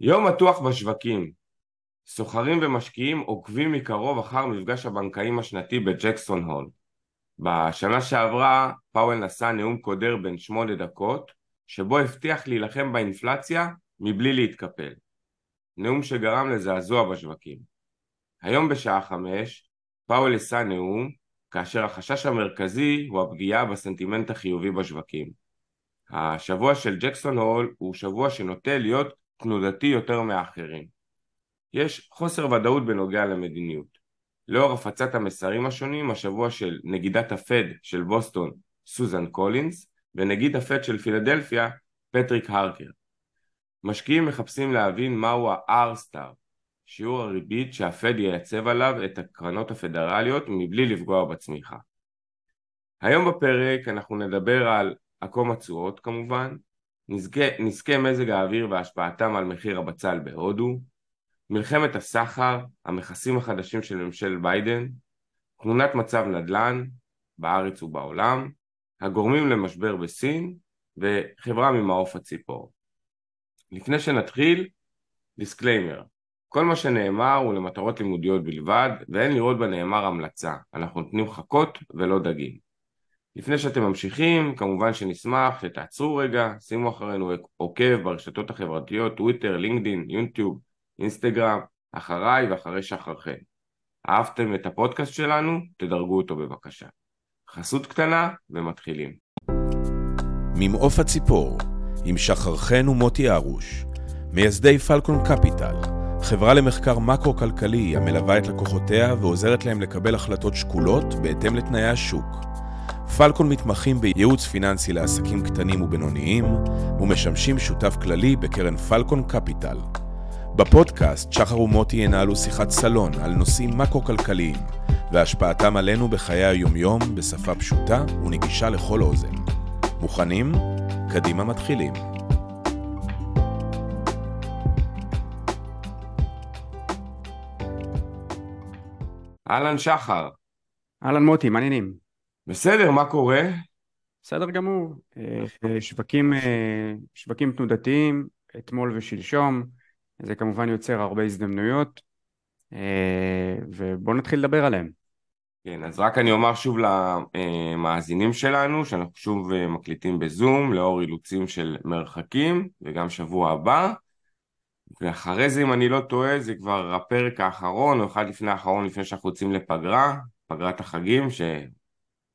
יום מתוח בשווקים סוחרים ומשקיעים עוקבים מקרוב אחר מפגש הבנקאים השנתי בג'קסון הול. בשנה שעברה פאוול נשא נאום קודר בן שמונה דקות שבו הבטיח להילחם באינפלציה מבלי להתקפל. נאום שגרם לזעזוע בשווקים. היום בשעה חמש פאוול יישא נאום כאשר החשש המרכזי הוא הפגיעה בסנטימנט החיובי בשווקים. השבוע של ג'קסון הול הוא שבוע שנוטה להיות תנודתי יותר מאחרים. יש חוסר ודאות בנוגע למדיניות. לאור הפצת המסרים השונים, השבוע של נגידת הפד של בוסטון, סוזן קולינס, ונגיד הפד של פילדלפיה, פטריק הרקר. משקיעים מחפשים להבין מהו ה-R-Star, שיעור הריבית שהפד ייצב עליו את הקרנות הפדרליות מבלי לפגוע בצמיחה. היום בפרק אנחנו נדבר על עקום התשואות כמובן, נזקי מזג האוויר והשפעתם על מחיר הבצל בהודו, מלחמת הסחר, המכסים החדשים של ממשל ביידן, תמונת מצב נדל"ן בארץ ובעולם, הגורמים למשבר בסין וחברה ממעוף הציפור. לפני שנתחיל, disclaimer כל מה שנאמר הוא למטרות לימודיות בלבד ואין לראות בנאמר המלצה, אנחנו נותנים חכות ולא דגים. לפני שאתם ממשיכים, כמובן שנשמח שתעצרו רגע, שימו אחרינו עוקב ברשתות החברתיות, טוויטר, לינקדין, יוטיוב, אינסטגרם, אחריי ואחרי שחרכם. אהבתם את הפודקאסט שלנו? תדרגו אותו בבקשה. חסות קטנה ומתחילים. ממעוף הציפור, עם שחר חן ומוטי ארוש, מייסדי פלקון קפיטל, חברה למחקר מקרו-כלכלי המלווה את לקוחותיה ועוזרת להם לקבל החלטות שקולות בהתאם לתנאי השוק. פלקון מתמחים בייעוץ פיננסי לעסקים קטנים ובינוניים ומשמשים שותף כללי בקרן פלקון קפיטל. בפודקאסט שחר ומוטי ינהלו שיחת סלון על נושאים מקרו-כלכליים והשפעתם עלינו בחיי היומיום בשפה פשוטה ונגישה לכל אוזן. מוכנים? קדימה מתחילים. אהלן שחר. אהלן מוטי, מה העניינים? בסדר, מה קורה? בסדר גמור. אה, שווקים, אה, שווקים תנודתיים, אתמול ושלשום. זה כמובן יוצר הרבה הזדמנויות, אה, ובואו נתחיל לדבר עליהם. כן, אז רק אני אומר שוב למאזינים שלנו שאנחנו שוב מקליטים בזום לאור אילוצים של מרחקים וגם שבוע הבא ואחרי זה אם אני לא טועה זה כבר הפרק האחרון או אחד לפני האחרון לפני שאנחנו יוצאים לפגרה, פגרת החגים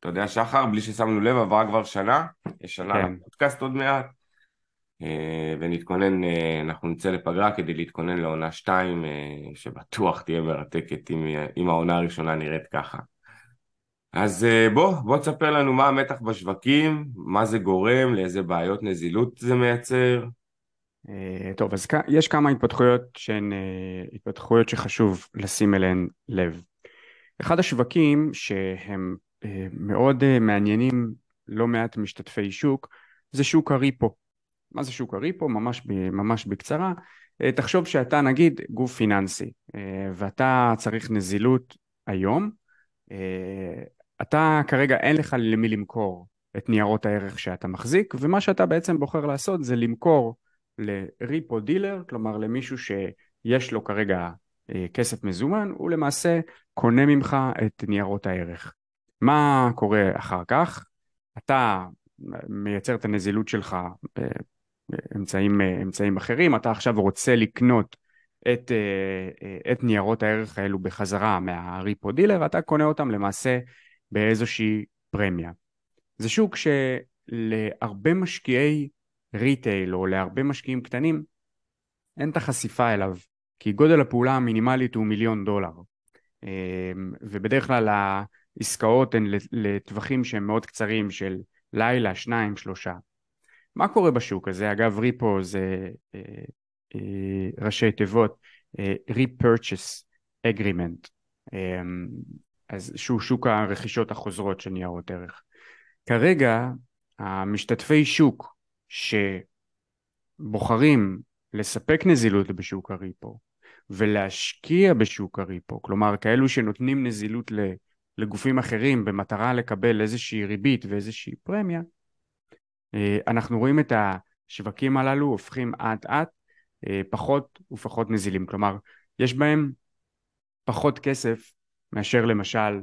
שאתה יודע שחר בלי ששמנו לב עברה כבר שנה, יש שנה כן. לפודקאסט עוד מעט אה, ונתכונן, אה, אנחנו נצא לפגרה כדי להתכונן לעונה 2 אה, שבטוח תהיה מרתקת אם, אם העונה הראשונה נראית ככה. אז בוא, בוא תספר לנו מה המתח בשווקים, מה זה גורם, לאיזה בעיות נזילות זה מייצר. טוב, אז יש כמה התפתחויות שהן התפתחויות שחשוב לשים אליהן לב. אחד השווקים שהם מאוד מעניינים לא מעט משתתפי שוק זה שוק הריפו. מה זה שוק הריפו? ממש, ממש בקצרה. אה, תחשוב שאתה נגיד גוף פיננסי אה, ואתה צריך נזילות היום, אה, אתה כרגע אין לך למי למכור את ניירות הערך שאתה מחזיק ומה שאתה בעצם בוחר לעשות זה למכור לריפו דילר, כלומר למישהו שיש לו כרגע כסף מזומן, הוא למעשה קונה ממך את ניירות הערך. מה קורה אחר כך? אתה מייצר את הנזילות שלך אמצעים, אמצעים אחרים, אתה עכשיו רוצה לקנות את, אה, את ניירות הערך האלו בחזרה מהריפו דילר, אתה קונה אותם למעשה באיזושהי פרמיה. זה שוק שלהרבה משקיעי ריטייל או להרבה משקיעים קטנים אין את החשיפה אליו, כי גודל הפעולה המינימלית הוא מיליון דולר. אה, ובדרך כלל העסקאות הן לטווחים שהם מאוד קצרים של לילה, שניים, שלושה. מה קורה בשוק הזה? אגב, ריפו זה אה, אה, ראשי תיבות, אה, Repurchase Agreement, אה, אז שהוא שוק הרכישות החוזרות של ניירות ערך. כרגע המשתתפי שוק שבוחרים לספק נזילות בשוק הריפו ולהשקיע בשוק הריפו, כלומר כאלו שנותנים נזילות לגופים אחרים במטרה לקבל איזושהי ריבית ואיזושהי פרמיה, אה, אנחנו רואים את השווקים הללו הופכים אט אט פחות ופחות נזילים, כלומר יש בהם פחות כסף מאשר למשל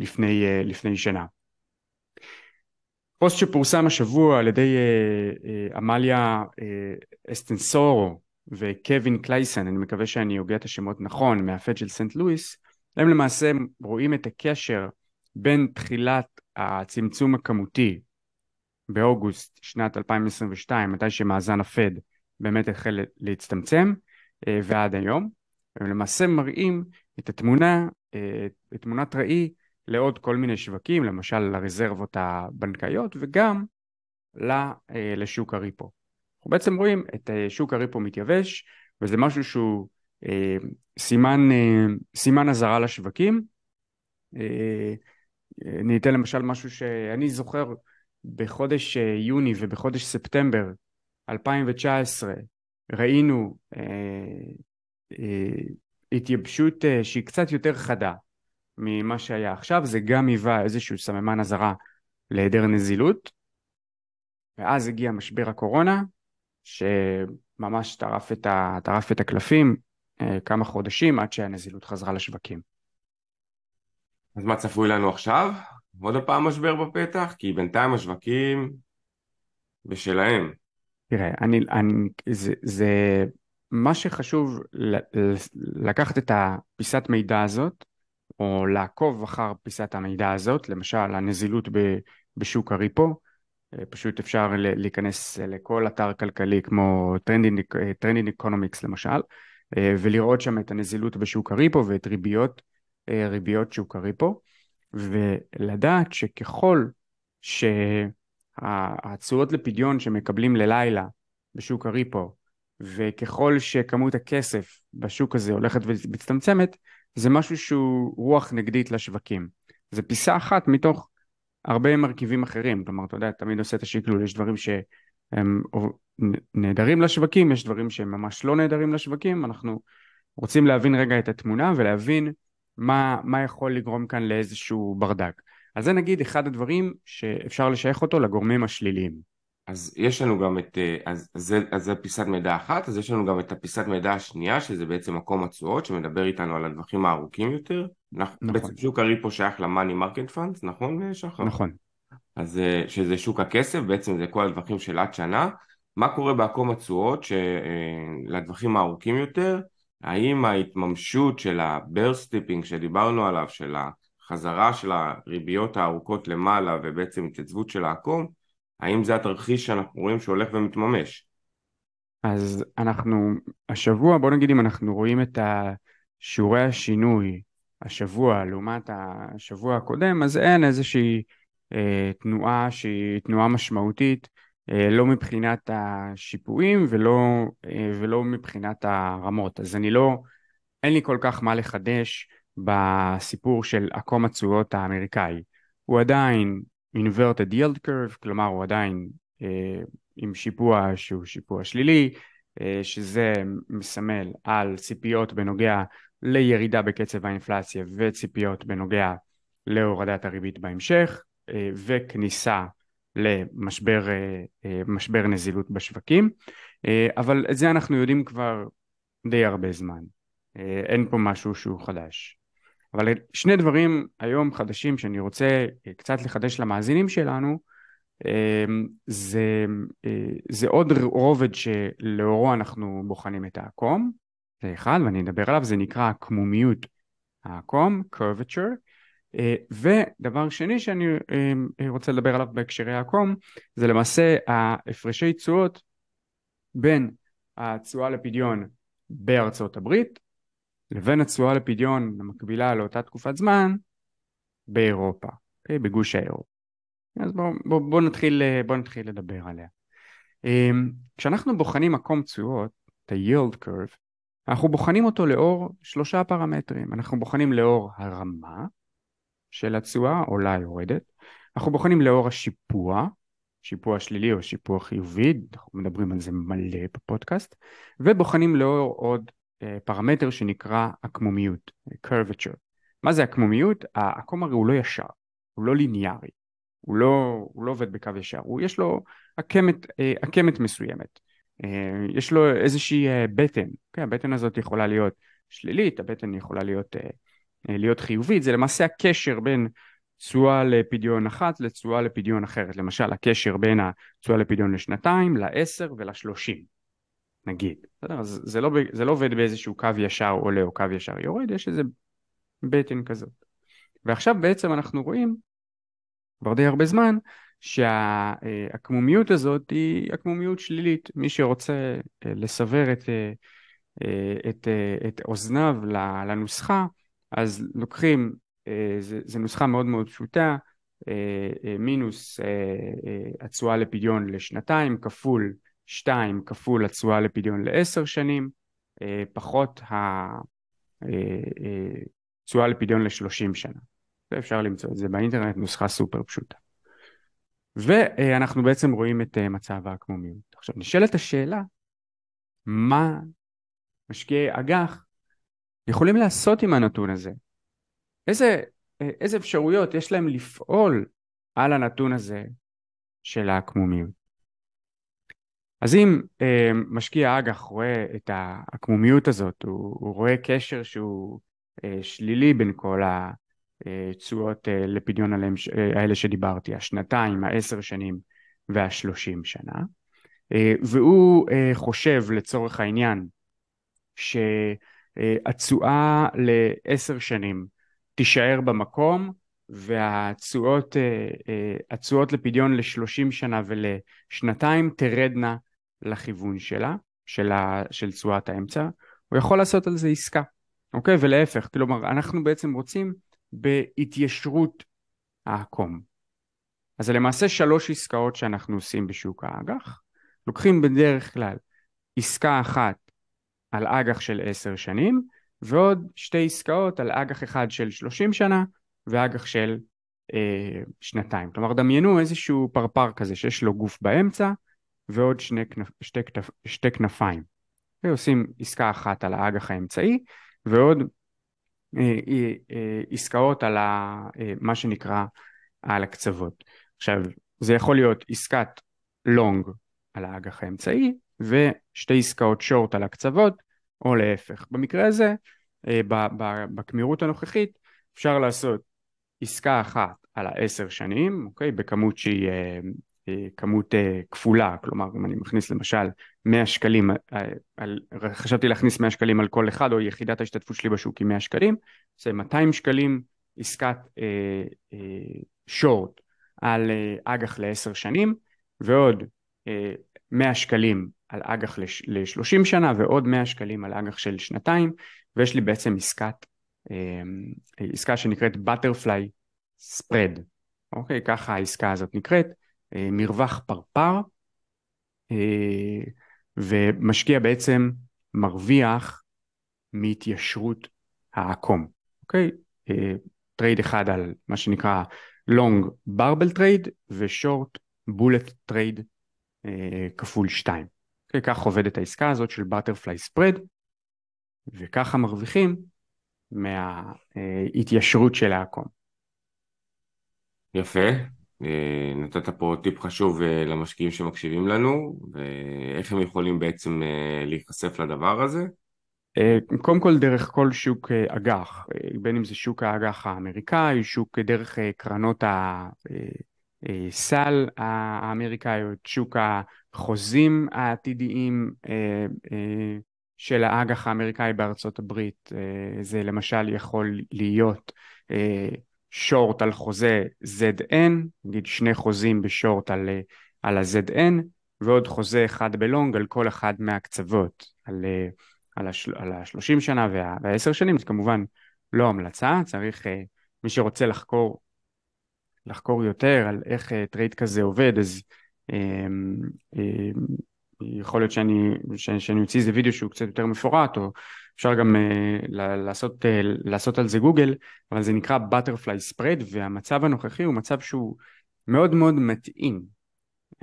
לפני, לפני שנה. פוסט שפורסם השבוע על ידי עמליה אסטנסורו וקווין קלייסן, אני מקווה שאני הוגה את השמות נכון, מהפד של סנט לואיס, הם למעשה רואים את הקשר בין תחילת הצמצום הכמותי באוגוסט שנת 2022, מתי שמאזן הפד באמת החל להצטמצם, אה, ועד היום, הם למעשה מראים את התמונה, אה, את תמונת ראי לעוד כל מיני שווקים, למשל לרזרבות הבנקאיות וגם אה, לשוק הריפו. אנחנו בעצם רואים את שוק הריפו מתייבש וזה משהו שהוא סימן, סימן אזהרה לשווקים. אני אתן למשל משהו שאני זוכר בחודש יוני ובחודש ספטמבר 2019 ראינו אה, אה, התייבשות אה, שהיא קצת יותר חדה ממה שהיה עכשיו, זה גם היווה איזשהו סממן אזהרה להיעדר נזילות, ואז הגיע משבר הקורונה, שממש טרף את, ה, טרף את הקלפים. אה, כמה חודשים עד שהנזילות חזרה לשווקים. אז מה צפוי לנו עכשיו? עוד פעם משבר בפתח? כי בינתיים השווקים בשלהם. תראה, אני, אני, זה, זה מה שחשוב לקחת את הפיסת מידע הזאת, או לעקוב אחר פיסת המידע הזאת, למשל הנזילות בשוק ה repo, אה, פשוט אפשר להיכנס לכל אתר כלכלי כמו Trading Economics למשל, אה, ולראות שם את הנזילות בשוק הריפו ואת ריביות, אה, ריביות שוק הריפו, ולדעת שככל ש... התשואות לפדיון שמקבלים ללילה בשוק הריפו, וככל שכמות הכסף בשוק הזה הולכת ומצטמצמת, זה משהו שהוא רוח נגדית לשווקים. זה פיסה אחת מתוך הרבה מרכיבים אחרים, כלומר, אתה יודע, תמיד עושה את השקלול, יש דברים שהם נהדרים לשווקים, יש דברים שהם ממש לא נהדרים לשווקים, אנחנו רוצים להבין רגע את התמונה ולהבין מה, מה יכול לגרום כאן לאיזשהו ברדק. אז זה נגיד אחד הדברים שאפשר לשייך אותו לגורמים השליליים. אז יש לנו גם את, אה, אז זה, אז זה פיסת מידע אחת, אז יש לנו גם את הפיסת מידע השנייה, שזה בעצם עקום התשואות, שמדבר איתנו על הדברים הארוכים יותר. נכון. בעצם שוק הריפו שייך ל money market funds, נכון שחר? נכון. אז אה, שזה שוק הכסף, בעצם זה כל הדברים של עד שנה. מה קורה בעקום התשואות אה, הארוכים יותר? האם ההתממשות של ה bear steepening שדיברנו עליו, של ה... חזרה של הריביות הארוכות למעלה ובעצם התייצבות של העקום, האם זה התרחיש שאנחנו רואים שהולך ומתממש? אז אנחנו, השבוע, בוא נגיד אם אנחנו רואים את שיעורי השינוי השבוע לעומת השבוע הקודם, אז אין איזושהי תנועה שהיא תנועה משמעותית, אה, לא מבחינת השיפועים ולא, אה, ולא מבחינת הרמות. אז אני לא, אין לי כל כך מה לחדש בסיפור של עקום התשואות האמריקאי. הוא עדיין inverted yield curve, כלומר הוא עדיין אה, עם שיפוע שהוא שיפוע שלילי, אה, שזה מסמל על ציפיות בנוגע לירידה בקצב האינפלציה וציפיות בנוגע להורדת הריבית בהמשך, אה, וכניסה למשבר אה, אה, משבר נזילות בשווקים, אה, אבל את זה אנחנו יודעים כבר די הרבה זמן. אה, אין פה משהו שהוא חדש. אבל שני דברים היום חדשים שאני רוצה אה, קצת לחדש למאזינים שלנו, זה, אה, זה עוד רובד שלאורו אנחנו בוחנים את העקום, זה אחד ואני אדבר עליו, זה נקרא עקמומיות העקום, curvature, אה, ודבר שני שאני רוצה לדבר עליו בהקשרי העקום, זה למעשה ההפרשי תשואות בין התשואה לפדיון בארצות הברית לבין התשואה לפדיון המקבילה לאותה תקופת זמן באירופה, okay, אוקיי? בגוש האירו. אז בואו בוא, בוא נתחיל, בוא נתחיל לדבר עליה. כשאנחנו בוחנים מקום תשואות, את ה-yield curve, אנחנו בוחנים אותו לאור שלושה פרמטרים. אנחנו בוחנים לאור הרמה של התשואה, עולה יורדת. אנחנו בוחנים לאור השיפוע, שיפוע שלילי או שיפוע חיובי, אנחנו מדברים על זה מלא בפודקאסט, ובוחנים לאור עוד אה, פרמטר שנקרא עקמומיות, curvature. מה זה עקמומיות? העקום הרי הוא לא ישר, הוא לא ליניארי, הוא לא, הוא לא עובד בקו ישר, הוא יש לו עקמת, אה, עקמת מסוימת. יש לו איזושהי בטן, כן, הבטן הזאת יכולה להיות שלילית, הבטן יכולה להיות, להיות חיובית, זה למעשה הקשר בין תשואה לפדיון אחת לתשואה לפדיון אחרת, למשל הקשר בין התשואה לפדיון לשנתיים, לעשר ולשלושים, נגיד, בסדר? אז זה לא, זה לא עובד באיזשהו קו ישר עולה או קו ישר יורד, יש איזה בטן כזאת. ועכשיו בעצם אנחנו רואים כבר די הרבה זמן שהעקמומיות הזאת היא עקמומיות שלילית. מי שרוצה אה, לסבר את, אה, אה, את, את אוזניו לנוסחה, אז לוקחים, זו נוסחה מאוד מאוד פשוטה, מינוס התשואה לפדיון לשנתיים כפול 2 כפול התשואה לפדיון לעשר שנים, פחות התשואה לפדיון לשלושים שנה. אפשר למצוא את זה באינטרנט, נוסחה סופר פשוטה. ואנחנו בעצם רואים את אה, מצב העקמומיות. עכשיו נשאלת השאלה, מה משקיעי אג"ח יכולים לעשות עם הנתון הזה? איזה, אה, איזה אפשרויות יש להם לפעול על הנתון הזה של העקמומיות? אז אם אה, משקיע אג"ח רואה את העקמומיות הזאת, הוא, הוא רואה קשר שהוא אה, שלילי בין כל ה... תשואות אה, לפדיון עליהם, אה, האלה שדיברתי, השנתיים, העשר שנים והשלושים שנה, אה, והוא חושב לצורך העניין שהתשואה לעשר שנים תישאר במקום והתשואות לפדיון לשלושים שנה ולשנתיים תרדנה לכיוון שלה, של תשואת האמצע, הוא יכול לעשות על זה עסקה, אוקיי? ולהפך, כלומר אנחנו בעצם רוצים בהתיישרות העקום. אז זה למעשה שלוש עסקאות שאנחנו עושים בשוק האג"ח. לוקחים בדרך כלל עסקה אחת על אג"ח של עשר שנים ועוד שתי עסקאות על אג"ח אחד של שלושים שנה ואג"ח של אה, שנתיים. כלומר דמיינו איזשהו פרפר כזה שיש לו גוף באמצע ועוד שני, שתי, שתי כנפיים. ועושים עסקה אחת על האג"ח האמצעי ועוד אה, אה, עסקאות על ה, אה, מה שנקרא על הקצוות. עכשיו זה יכול להיות עסקת לונג על האג"ח האמצעי ושתי עסקאות שורט על הקצוות או להפך. במקרה הזה בקמירות הנוכחית אפשר לעשות עסקה אחת על העשר שנים, אוקיי, בכמות שהיא אה, כמות אה, כפולה, כלומר אם אני מכניס למשל 100 שקלים, אה, על, חשבתי להכניס 100 שקלים על כל אחד או יחידת ההשתתפות שלי בשוק היא 100 שקלים, זה 200 שקלים עסקת אה, אה, שורט על אה, אג"ח לעשר שנים ועוד אה, 100 שקלים על אג"ח ל-30 שנה ועוד 100 שקלים על אג"ח של שנתיים ויש לי בעצם עסקת, אה, עסקה שנקראת Butterfly Spread, אוקיי, ככה העסקה הזאת נקראת אה, מרווח פרפר, אה, ומשקיע בעצם מרוויח מהתיישרות העקום, אוקיי? אה, trade אחד על מה שנקרא long barbell trade ו short bullet trade כפול 2. אוקיי? כך עובדת העסקה הזאת של butterfly spread, וככה מרוויחים מההתיישרות של העקום. יפה, אה, נתת פה טיפ חשוב אה, למשקיעים שמקשיבים לנו, ואיך הם יכולים בעצם אה, להיחשף לדבר הזה? קודם כל דרך כל שוק אג"ח, בין אם זה שוק האג"ח האמריקאי, שוק דרך קרנות הסל האמריקאיות, שוק החוזים העתידיים של האג"ח האמריקאי בארצות הברית, זה למשל יכול להיות שורט על חוזה ZN, נגיד שני חוזים בשורט על, על ה-ZN, ועוד חוזה אחד בלונג על כל אחד מהקצוות, על, על, השל, על ה-30 שנה וה-10 שנים, זה כמובן לא המלצה, צריך, אה, מי שרוצה לחקור, לחקור יותר על איך אה, trade כזה עובד, אז יכול להיות שאני, שאני אוציא איזה וידאו שהוא קצת יותר מפורט, או אפשר גם uh, לעשות, uh, לעשות על זה גוגל, אבל זה נקרא Butterfly Spread, והמצב הנוכחי הוא מצב שהוא מאוד מאוד מתאים um,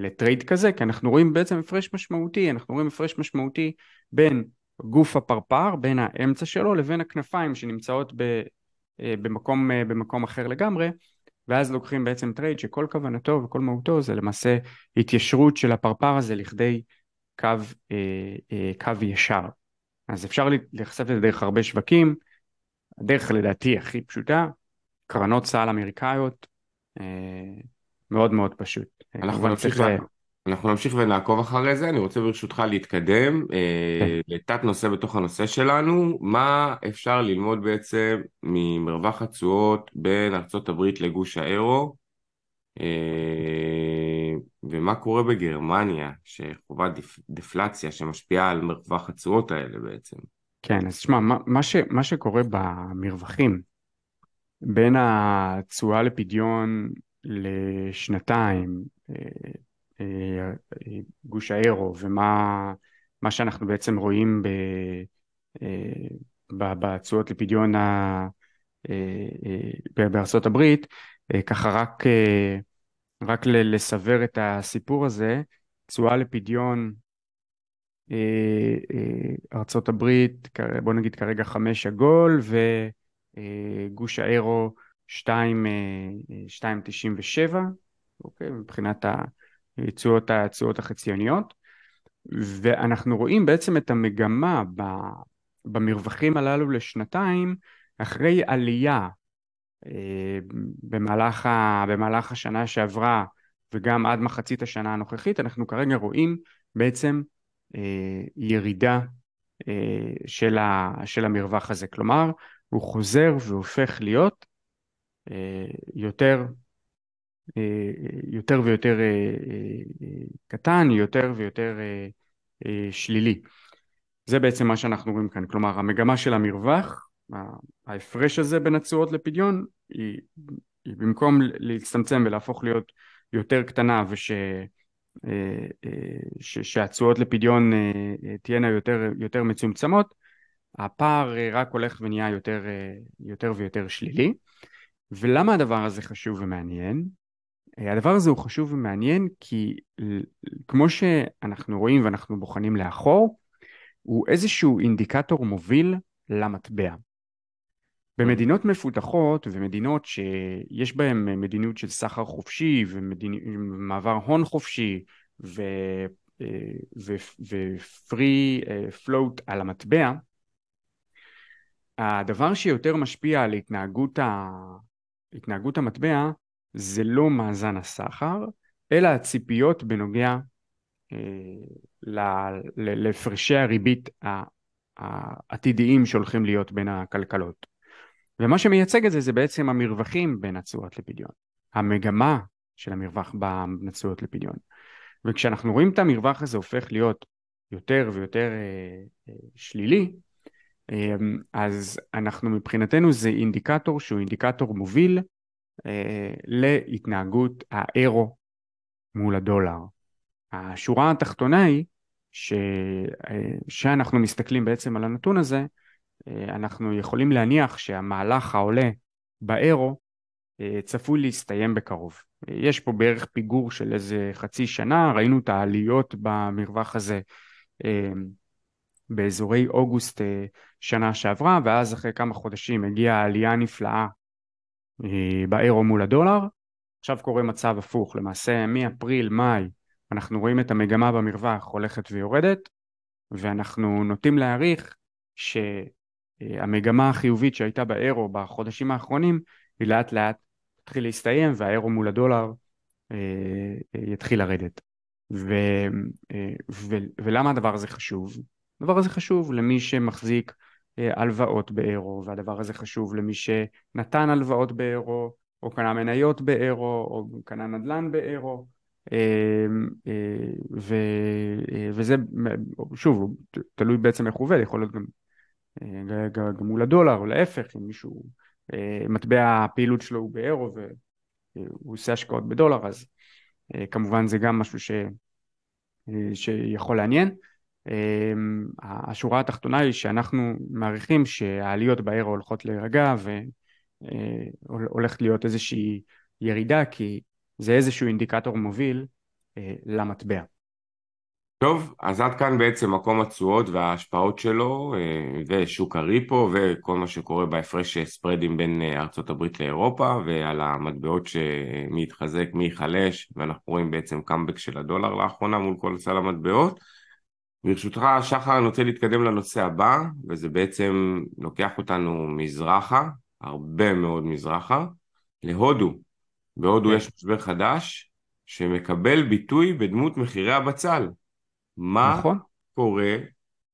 ל trade כזה, כי אנחנו רואים בעצם הפרש משמעותי, אנחנו רואים הפרש משמעותי בין גוף הפרפר, בין האמצע שלו, לבין הכנפיים שנמצאות ב, uh, במקום, uh, במקום אחר לגמרי, ואז לוקחים בעצם trade שכל כוונתו וכל מהותו זה למעשה התיישרות של הפרפר הזה לכדי קו, אה, אה, קו ישר. אז אפשר להיחשף לזה דרך הרבה שווקים, הדרך לדעתי הכי פשוטה, קרנות סל אמריקאיות, אה, מאוד מאוד פשוט. אנחנו נמשיך, לה... אנחנו נמשיך ונעקוב אחרי זה, אני רוצה ברשותך להתקדם אה, כן. לתת נושא בתוך הנושא שלנו, מה אפשר ללמוד בעצם ממרווח התשואות בין ארה"ב לגוש האירו, אה, ומה קורה בגרמניה, שחובה דפ, דפלציה שמשפיעה על מרווח התשואות האלה בעצם. כן, אז תשמע, מה, מה, ש, מה שקורה במרווחים בין התשואה לפדיון לשנתיים, אה, גוש האירו, ומה שאנחנו בעצם רואים בתשואות לפדיון בארצות הברית, ככה רק רק לסבר את הסיפור הזה, תשואה לפדיון אה, אה, ארצות הברית, בוא נגיד כרגע חמש עגול, וגוש אה, האירו שתיים תשעים ושבע, אוקיי, מבחינת התשואות, התשואות החציוניות, ואנחנו רואים בעצם את המגמה במרווחים הללו לשנתיים אחרי עלייה אה, במהלך, ה, במהלך השנה שעברה וגם עד מחצית השנה הנוכחית אנחנו כרגע רואים בעצם אה, ירידה אה, של, ה, של המרווח הזה. כלומר הוא חוזר והופך להיות יותר יותר ויותר קטן, יותר ויותר שלילי. זה בעצם מה שאנחנו רואים כאן, כלומר המגמה של המרווח ההפרש הזה בין התשואות לפדיון היא, היא במקום להצטמצם ולהפוך להיות יותר קטנה וש... אה, אה, שהתשואות לפדיון אה, תהיינה יותר, יותר מצומצמות, הפער רק הולך ונהיה יותר, יותר ויותר שלילי. ולמה הדבר הזה חשוב ומעניין? הדבר הזה הוא חשוב ומעניין כי כמו שאנחנו רואים ואנחנו בוחנים לאחור, הוא איזשהו אינדיקטור מוביל למטבע. במדינות מפותחות ומדינות שיש בהן מדיניות של סחר חופשי ומעבר הון חופשי ופרי פלוט אה, על המטבע, הדבר שיותר משפיע על התנהגות, ה... התנהגות המטבע זה לא מאזן הסחר, אלא הציפיות בנוגע אה, להפרשי הריבית העתידיים שהולכים להיות בין הכלכלות. ומה שמייצג את זה זה בעצם המרווחים בין התשואות לפדיון, המגמה של המרווח בין התשואות לפדיון. וכשאנחנו רואים את המרווח הזה הופך להיות יותר ויותר אה, אה, שלילי, אה, אז אנחנו מבחינתנו זה אינדיקטור שהוא אינדיקטור מוביל להתנהגות האירו מול הדולר. השורה התחתונה היא ש, אה, מסתכלים בעצם על הנתון הזה, אה, אנחנו יכולים להניח שהמהלך העולה באירו אה, צפוי להסתיים בקרוב. יש פה בערך פיגור של איזה חצי שנה, ראינו את העליות במרווח הזה אה, באזורי אוגוסט שנה שעברה, ואז אחרי כמה חודשים הגיעה העלייה הנפלאה באירו מול הדולר. עכשיו קורה מצב הפוך, למעשה מאפריל, מאי, אנחנו רואים את המגמה במרווח הולכת ויורדת, ואנחנו נוטים להעריך ש... המגמה החיובית שהייתה באירו בחודשים האחרונים היא לאט לאט תתחיל להסתיים והאירו מול הדולר אה, אה, יתחיל לרדת. ו, אה, ו, ולמה הדבר הזה חשוב? הדבר הזה חשוב למי שמחזיק הלוואות באירו והדבר הזה חשוב למי שנתן הלוואות באירו או קנה מניות באירו או קנה נדל"ן באירו. ו, וזה שוב תלוי בעצם איך הוא עובד יכול להיות גם אה, גם מול הדולר או להפך אם מישהו אה, מטבע הפעילות שלו הוא באירו והוא עושה השקעות בדולר אז אה, כמובן זה גם משהו ש... שיכול לעניין השורה התחתונה היא שאנחנו מעריכים שהעליות באירו הולכות להירגע והולכת להיות איזושהי ירידה כי זה איזשהו אינדיקטור מוביל למטבע טוב, אז עד כאן בעצם מקום התשואות וההשפעות שלו אה, ושוק הריפו וכל מה שקורה בהפרש ספרדים בין אה, ארצות הברית לאירופה ועל המטבעות שמי יתחזק, מי ייחלש ואנחנו רואים בעצם קאמבק של הדולר לאחרונה מול כל סל המטבעות. ברשותך שחר אני רוצה להתקדם לנושא הבא וזה בעצם לוקח אותנו מזרחה, הרבה מאוד מזרחה, להודו. בהודו כן. יש משבר חדש שמקבל ביטוי בדמות מחירי הבצל. מה נכון. קורה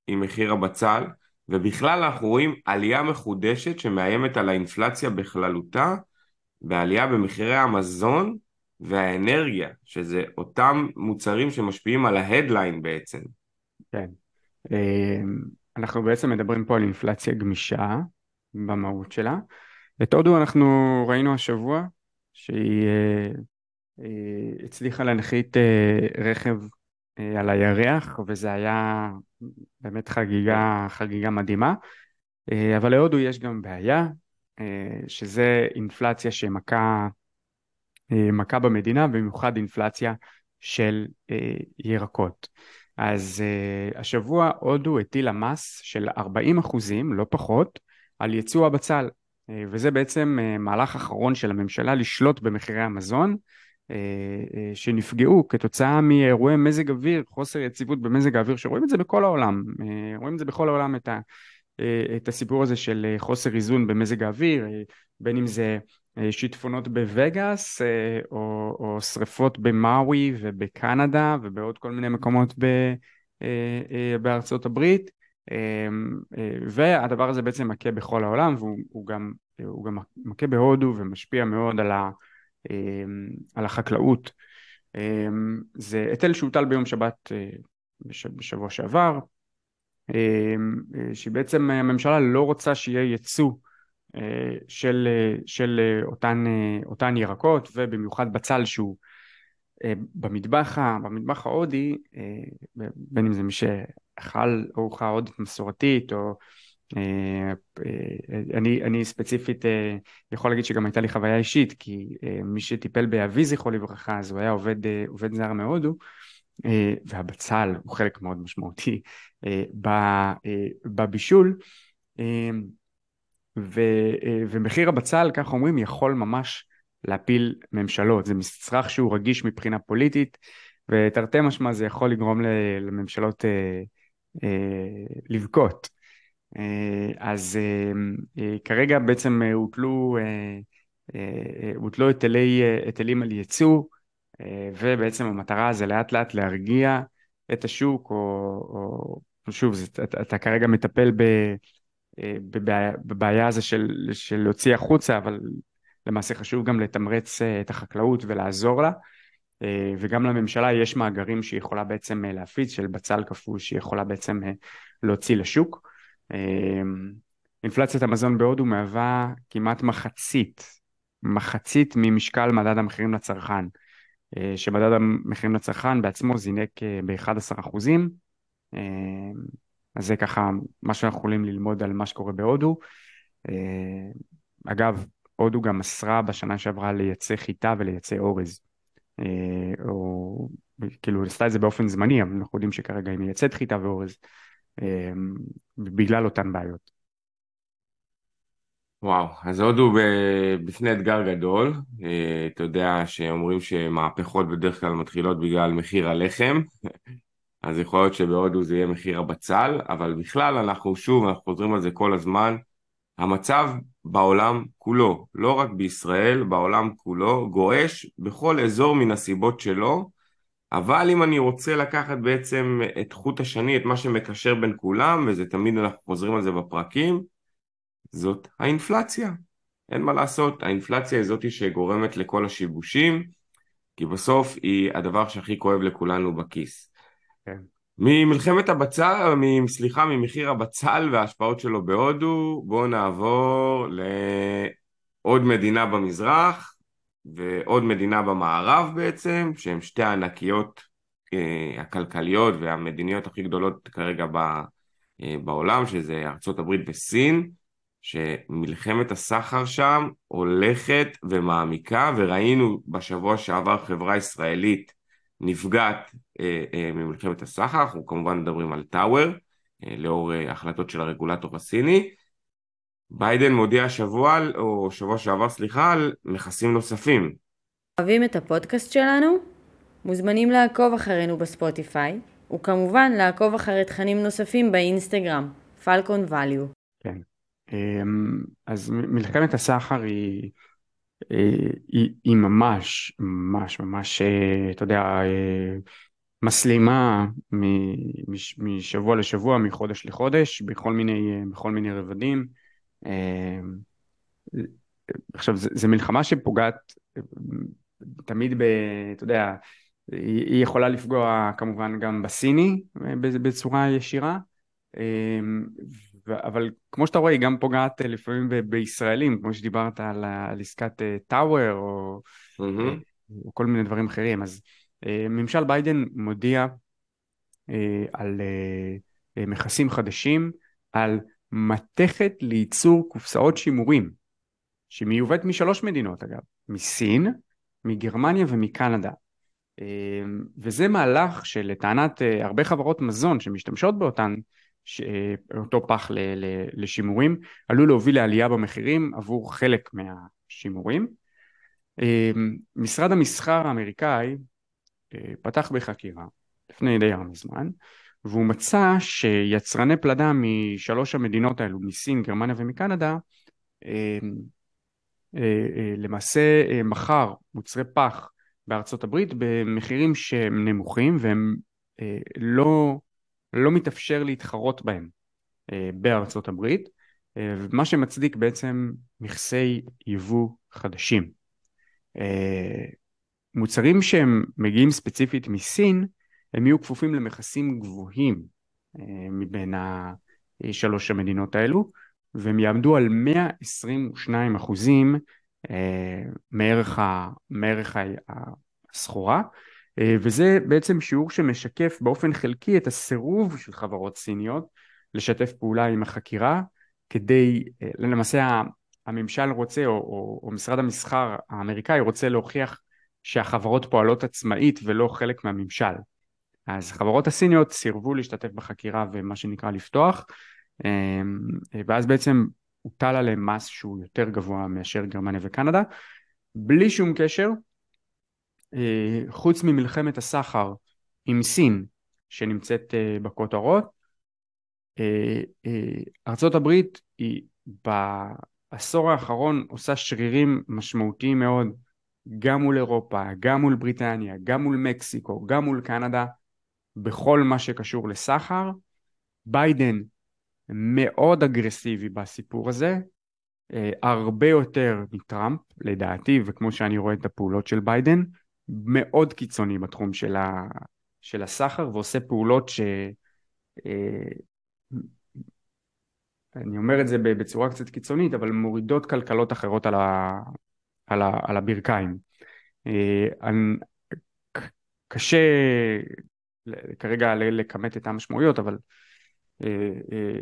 עם מחיר הבצל, ובכלל אנחנו רואים עלייה מחודשת שמאיימת על האינפלציה בכללותה, ועלייה במחירי המזון והאנרגיה, שזה אותם מוצרים שמשפיעים על ההדליין בעצם. כן. אמ, אנחנו בעצם מדברים פה על אינפלציה גמישה במהות שלה. את הודו אנחנו ראינו השבוע שהיא אה, אה, הצליחה להנחית אה, רכב על הירח וזה היה באמת חגיגה, חגיגה מדהימה אבל להודו יש גם בעיה שזה אינפלציה שמכה מכה במדינה במיוחד אינפלציה של ירקות אז השבוע הודו הטילה מס של 40 אחוזים לא פחות על ייצוא הבצל. וזה בעצם מהלך אחרון של הממשלה לשלוט במחירי המזון אה, אה, שנפגעו כתוצאה מאירועי מזג אוויר, חוסר יציבות במזג האוויר, שרואים את זה בכל העולם, אה, רואים את זה בכל העולם את, ה, את הסיפור הזה של חוסר איזון במזג האוויר, בין אם זה שיטפונות בווגאס או, או שריפות במאווי ובקנדה ובעוד כל מיני מקומות ב, בארצות הברית והדבר הזה בעצם מכה בכל העולם והוא גם, גם מכה בהודו ומשפיע מאוד על ה... על החקלאות. זה היטל שהוטל ביום שבת אה, בשבוע שעבר, אה, שבעצם הממשלה לא רוצה שיהיה ייצוא אה, של, של אותן, אותן ירקות ובמיוחד בצל שהוא במטבח, במטבח ההודי, בין אם זה מי שאכל ארוחה הודית מסורתית או אה, אה, אני, אני ספציפית אה, יכול להגיד שגם הייתה לי חוויה אישית כי מי שטיפל באבי זכרו לברכה אז הוא היה עובד, עובד זר מהודו והבצל הוא חלק מאוד משמעותי בבישול ו, ומחיר הבצל כך אומרים יכול ממש להפיל ממשלות. זה מצרך שהוא רגיש מבחינה פוליטית ותרתי משמע זה יכול לגרום לממשלות לבכות. אה, אז אה, אה, כרגע בעצם הוטלו, הוטלו היטלי, היטלים על ייצוא ובעצם המטרה זה לאט לאט להרגיע את השוק או, או שוב זה, אתה, אתה כרגע מטפל ב, בבעיה, בבעיה הזו של, של להוציא החוצה אבל למעשה חשוב גם לתמרץ את החקלאות ולעזור לה. וגם לממשלה יש מאגרים שהיא יכולה בעצם להפיץ של בצל קפוא שהיא יכולה בעצם להוציא לשוק. אינפלציית המזון בהודו מהווה כמעט מחצית, מחצית ממשקל מדד המחירים לצרכן, אה, שמדד המחירים לצרכן בעצמו זינק אה, ב-11 אחוזים, אז זה ככה מה שאנחנו יכולים ללמוד על מה שקורה בהודו. אה, אגב, הודו גם מסרה בשנה שעברה לייצא חיטה ולייצא אורז. או כאילו עשתה את זה באופן זמני, אבל אנחנו יודעים שכרגע היא מייצאת חיטה ואורז. אמ, בגלל אותן בעיות. וואו, אז הודו בפני אתגר גדול, אה, אתה יודע שאומרים שמהפכות בדרך כלל מתחילות בגלל מחיר הלחם, אז יכול להיות שבהודו זה יהיה מחיר הבצל, אבל בכלל אנחנו שוב, אנחנו חוזרים על זה כל הזמן, המצב בעולם כולו, לא רק בישראל, בעולם כולו, גועש בכל אזור מן הסיבות שלו, אבל אם אני רוצה לקחת בעצם את חוט השני, את מה שמקשר בין כולם, וזה תמיד אנחנו חוזרים על זה בפרקים, זאת האינפלציה. אין מה לעשות, האינפלציה היא זאתי שגורמת לכל השיבושים, כי בסוף היא הדבר שהכי כואב לכולנו בכיס. כן. ממלחמת הבצל, סליחה, ממחיר הבצל וההשפעות שלו בהודו, בואו נעבור לעוד מדינה במזרח, ועוד מדינה במערב בעצם, שהן שתי הענקיות אה, הכלכליות והמדיניות הכי גדולות כרגע אה, בעולם, שזה הברית וסין, שמלחמת הסחר שם הולכת ומעמיקה, וראינו בשבוע שעבר חברה ישראלית נפגעת ממלחמת הסחר, אנחנו כמובן מדברים על טאוור, לאור החלטות של הרגולטור הסיני. ביידן מודיע שבוע, או שבוע שעבר סליחה, על מכסים נוספים. אוהבים את הפודקאסט שלנו? מוזמנים לעקוב אחרינו בספוטיפיי, וכמובן לעקוב אחרי תכנים נוספים באינסטגרם, פלקון ואליו. כן. אמ, אז מלחמת הסחר היא, אה, היא, היא ממש, ממש, ממש, אה, אתה יודע, אה, מסלימה משבוע לשבוע, מחודש לחודש, בכל מיני, בכל מיני רבדים. עכשיו, זו מלחמה שפוגעת תמיד, ב, אתה יודע, היא יכולה לפגוע כמובן גם בסיני בצורה ישירה, אבל כמו שאתה רואה היא גם פוגעת לפעמים בישראלים, כמו שדיברת על, על עסקת טאוור או, mm-hmm. או כל מיני דברים אחרים, אז אה, ממשל ביידן מודיע אה, על מכסים חדשים, על מתכת לייצור קופסאות שימורים, שמיובאת משלוש מדינות אגב, מסין, מגרמניה ומקנדה. וזה מהלך שלטענת אה, הרבה חברות מזון שמשתמשות באותן, אה, אותו פח לשימורים, עלול להוביל לעלייה במחירים עבור חלק מהשימורים. אמ, משרד המסחר האמריקאי אה, פתח בחקירה לפני די הרבה זמן, והוא מצא שיצרני פלדה משלוש המדינות האלו, מסין, גרמניה ומקנדה, למעשה מכר מוצרי פח בארצות הברית במחירים שהם נמוכים והם אה, לא, לא מתאפשר להתחרות בהם אה, בארצות הברית, אה, מה שמצדיק בעצם מכסי יבוא חדשים. אה, מוצרים שהם מגיעים ספציפית מסין, הם יהיו כפופים למכסים גבוהים מבין שלוש המדינות האלו, והם יעמדו על 122 אחוזים מערך, מערך הסחורה וזה בעצם שיעור שמשקף באופן חלקי את הסירוב של חברות סיניות לשתף פעולה עם החקירה כדי אה, למעשה הממשל רוצה או, או, או משרד המסחר האמריקאי רוצה להוכיח שהחברות פועלות עצמאית ולא חלק מהממשל. אז חברות הסיניות סירבו להשתתף בחקירה ומה שנקרא לפתוח ואז בעצם הוטל עליהם מס שהוא יותר גבוה מאשר גרמניה וקנדה, בלי שום קשר, אה, חוץ ממלחמת הסחר עם סין שנמצאת אה, בכותרות, אה, ארצות הברית היא בעשור האחרון עושה שרירים משמעותיים מאוד גם מול אירופה, גם מול בריטניה, גם מול מקסיקו, גם מול קנדה, בכל מה שקשור לסחר. ביידן מאוד אגרסיבי בסיפור הזה, אה, הרבה יותר מטראמפ לדעתי, וכמו שאני רואה את הפעולות של ביידן, מאוד קיצוני בתחום של, ה, של הסחר ועושה פעולות ש... אה, אני אומר את זה בצורה קצת קיצונית, אבל מורידות כלכלות אחרות על, ה, על, ה, על הברכיים. אה, קשה כרגע לכמת את המשמעויות, אבל אה, אה,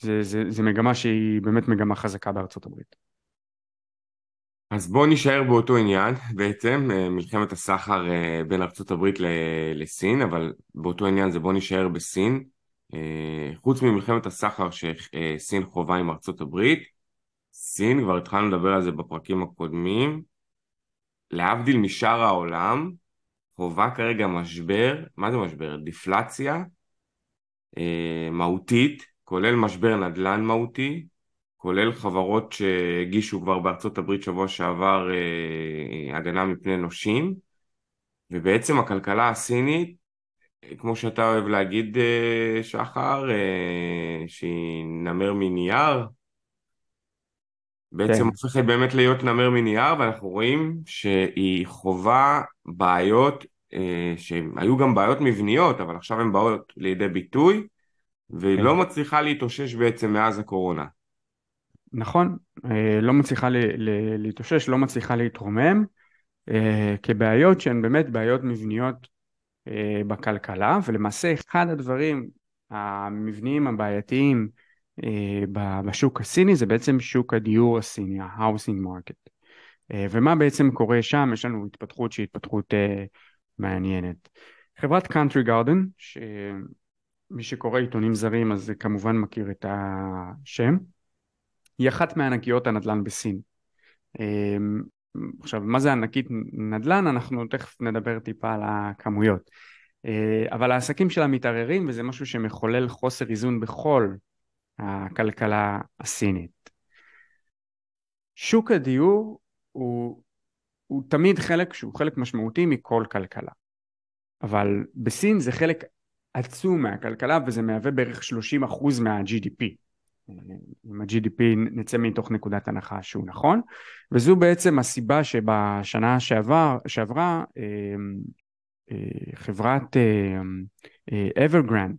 זה, זה, זה מגמה שהיא באמת מגמה חזקה בארצות הברית. אז בואו נשאר באותו עניין בעצם, אה, מלחמת הסחר בין ארצות הברית לסין, אבל באותו עניין זה בואו נשאר בסין. חוץ ממלחמת הסחר שסין חובה עם הברית, סין, כבר התחלנו לדבר על זה בפרקים הקודמים, להבדיל משאר העולם, חובה כרגע משבר, מה זה משבר? דיפלציה אה, מהותית, כולל משבר נדל"ן מהותי, כולל חברות שהגישו כבר בארצות הברית שבוע שעבר אה, הגנה מפני נושים, ובעצם הכלכלה הסינית, כמו שאתה אוהב להגיד אה, שחר, שהיא נמר מנייר, בעצם כן. הופכת באמת להיות נמר מנייר, ואנחנו רואים שהיא חווה בעיות אה, שהיו גם בעיות מבניות, אבל עכשיו הן באות לידי ביטוי, והיא לא כן. מצליחה להתאושש בעצם מאז הקורונה. נכון, אה, לא מצליחה להתאושש, לא מצליחה להתרומם, אה, כבעיות שהן באמת בעיות מבניות בכלכלה, ולמעשה אחד הדברים המבניים הבעייתיים בשוק הסיני זה בעצם שוק הדיור הסיני, ה-housing market. ומה בעצם קורה שם? יש לנו התפתחות שהיא התפתחות מעניינת. חברת קאנטרי גארדן, שמי שקורא עיתונים זרים אז כמובן מכיר את השם, היא אחת מענקיות הנדל"ן בסין. אמ, עכשיו, מה זה ענקית נדל"ן? אנחנו תכף נדבר טיפה על הכמויות. אה, אבל העסקים שלה מתערערים וזה משהו שמחולל חוסר איזון בכל הכלכלה הסינית. שוק הדיור הוא, הוא תמיד חלק שהוא חלק משמעותי מכל כלכלה. אבל בסין זה חלק עצום מהכלכלה וזה מהווה בערך 30% מה-GDP. אם ה-GDP נצא מתוך נקודת הנחה שהוא נכון וזו בעצם הסיבה שבשנה שעבר, שעברה אה, אה, חברת אברגרנד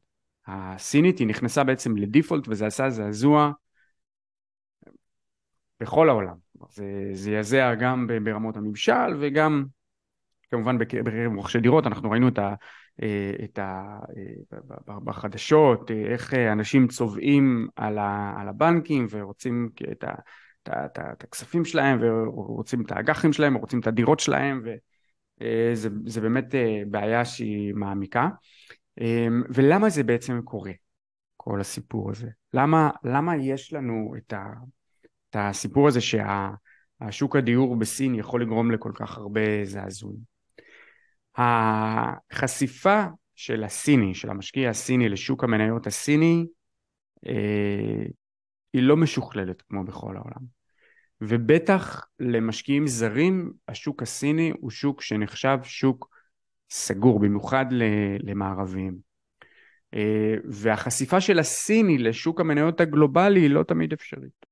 אה, הסינית היא נכנסה בעצם לדיפולט וזה עשה זעזוע בכל העולם. זה זעזע גם ברמות הממשל וגם כמובן בקרב רוכשי דירות אנחנו ראינו את את ה... אה, בחדשות, אה, איך אנשים צובעים על, ה... על הבנקים ורוצים את, ה... את, ה... את, ה... את הכספים שלהם ורוצים את האג"חים שלהם ורוצים את הדירות שלהם וזה זה באמת בעיה שהיא מעמיקה. ולמה זה בעצם קורה כל הסיפור הזה? למה, למה יש לנו את, ה... את הסיפור הזה שהשוק הדיור בסין יכול לגרום לכל כך הרבה זעזועים החשיפה של הסיני, של המשקיע הסיני לשוק המניות הסיני אה, היא לא משוכללת כמו בכל העולם. ובטח למשקיעים זרים השוק הסיני הוא שוק שנחשב שוק סגור במיוחד למערבים. אה, והחשיפה של הסיני לשוק המניות הגלובלי היא לא תמיד אפשרית.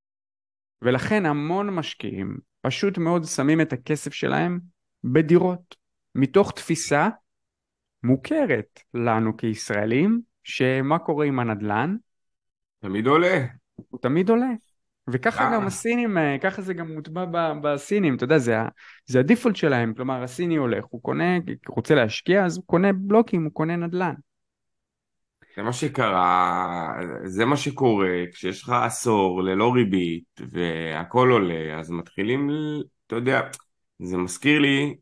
ולכן המון משקיעים פשוט מאוד שמים את הכסף שלהם בדירות מתוך תפיסה מוכרת לנו כישראלים, שמה קורה עם הנדל"ן? תמיד עולה. הוא תמיד עולה. וככה גם הסינים, אה, ככה זה גם מוטבע בסינים, אתה יודע, זה, זה הדיפולט שלהם, כלומר הסיני הולך, הוא קונה, רוצה להשקיע, אז הוא קונה בלוקים, הוא קונה נדל"ן. זה מה שקרה, זה מה שקורה כשיש לך עשור ללא ריבית והכל עולה, אז מתחילים, אתה יודע, זה מזכיר לי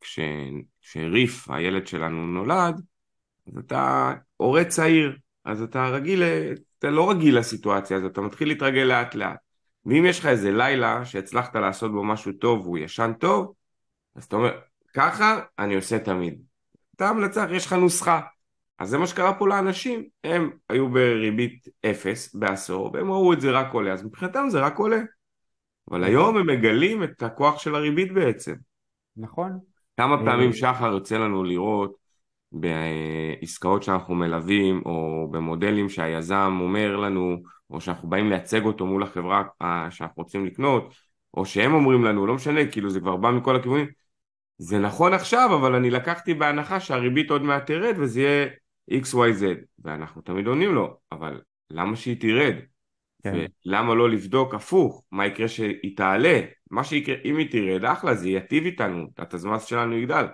כש, כשריף, הילד שלנו, נולד, אז אתה הורה צעיר, אז אתה רגיל, אתה לא רגיל לסיטואציה הזאת, אתה מתחיל להתרגל לאט לאט. ואם יש לך איזה לילה שהצלחת לעשות בו משהו טוב והוא ישן טוב, אז אתה אומר, ככה אני עושה תמיד. אתה מנצח, יש לך נוסחה. אז זה מה שקרה פה לאנשים, הם היו בריבית אפס בעשור, והם ראו את זה רק עולה, אז מבחינתם זה רק עולה. אבל היום הם מגלים את הכוח של הריבית בעצם. נכון. כמה אה, פעמים שחר יוצא לנו לראות בעסקאות שאנחנו מלווים או במודלים שהיזם אומר לנו או שאנחנו באים לייצג אותו מול החברה שאנחנו רוצים לקנות או שהם אומרים לנו, לא משנה, כאילו זה כבר בא מכל הכיוונים זה נכון עכשיו אבל אני לקחתי בהנחה שהריבית עוד מעט תרד וזה יהיה XYZ ואנחנו תמיד עונים לו אבל למה שהיא תרד? כן. ולמה לא לבדוק הפוך, מה יקרה שהיא תעלה? מה שיקרה, אם היא תרד, אחלה, זה ייטיב איתנו, התזמ"ס שלנו יגדל.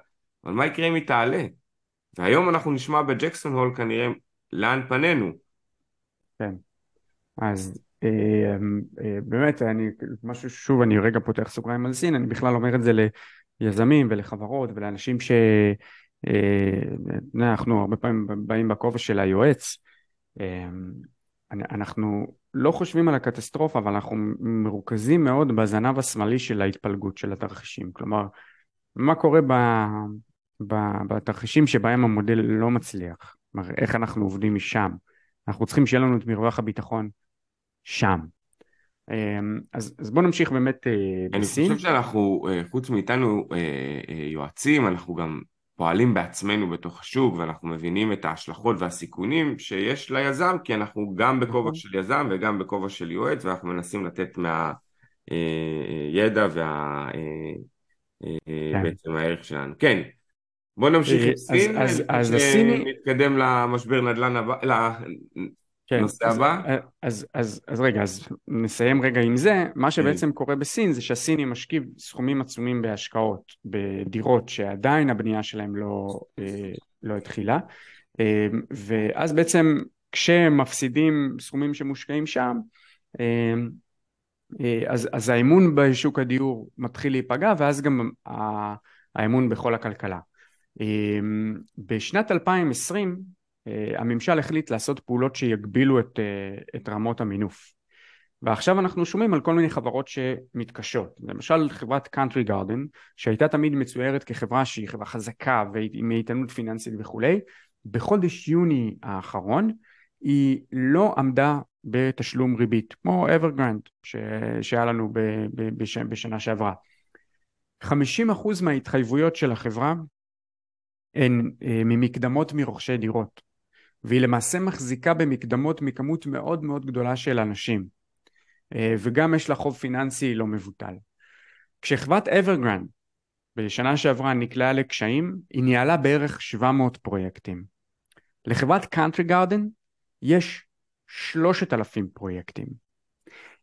אבל מה יקרה אם היא תעלה? והיום אנחנו נשמע בג'קסון הול כנראה לאן פנינו. כן, אז אה, אה, באמת, אני, משהו, שוב, אני רגע פותח סוגריים על סין, אני בכלל אומר את זה ליזמים ולחברות ולאנשים ש... אה, אנחנו הרבה פעמים באים בכובע של היועץ. אנחנו לא חושבים על הקטסטרופה, אבל אנחנו מרוכזים מאוד בזנב השמאלי של ההתפלגות של התרחישים. כלומר, מה קורה ב, ב, בתרחישים שבהם המודל לא מצליח? כלומר, איך אנחנו עובדים משם? אנחנו צריכים שיהיה לנו את מרווח הביטחון שם. אמ, אז, אז בואו נמשיך באמת אה, אני בסין. אני חושב שאנחנו, אה, חוץ מאיתנו אה, יועצים, אנחנו גם פועלים בעצמנו בתוך השוק ואנחנו מבינים את ההשלכות והסיכונים שיש ליזם כי אנחנו גם בכובע נכון. של יזם וגם בכובע של יועץ ואנחנו מנסים לתת מהידע ובעצם אה, אה, כן. הערך שלנו. כן, בוא נמשיך עם אה, סין, אז, אז, אז נתקדם למשבר נדל"ן הבא, כן, נושא אז, הבא? אז, אז, אז, אז רגע, אז נסיים רגע עם זה. מה כן. שבעצם קורה בסין זה שהסינים משקיעים סכומים עצומים בהשקעות, בדירות שעדיין הבנייה שלהם לא, אה, לא התחילה, אה, ואז בעצם כשהם מפסידים סכומים שמושקעים שם, אה, אז, אז האמון בשוק הדיור מתחיל להיפגע, ואז גם האמון בכל הכלכלה. בשנת 2020 הממשל החליט לעשות פעולות שיגבילו את, את רמות המינוף. ועכשיו אנחנו שומעים על כל מיני חברות שמתקשות. למשל חברת קאנטרי גארדן, שהייתה תמיד מצוירת כחברה שהיא חברה חזקה ועם איתנות פיננסית וכולי, בחודש יוני האחרון היא לא עמדה בתשלום ריבית, כמו אברגרנד שהיה לנו ב, ב, בש, בשנה שעברה. 50% מההתחייבויות של החברה הן אה, ממקדמות מרוכשי דירות, והיא למעשה מחזיקה במקדמות מכמות מאוד מאוד גדולה של אנשים. אה, וגם יש לה חוב פיננסי לא מבוטל. כשחברת אוורגרנד בשנה שעברה נקלעה לקשיים, היא ניהלה בערך 700 פרויקטים. לחברת קאנטרי גארדן יש 3,000 פרויקטים.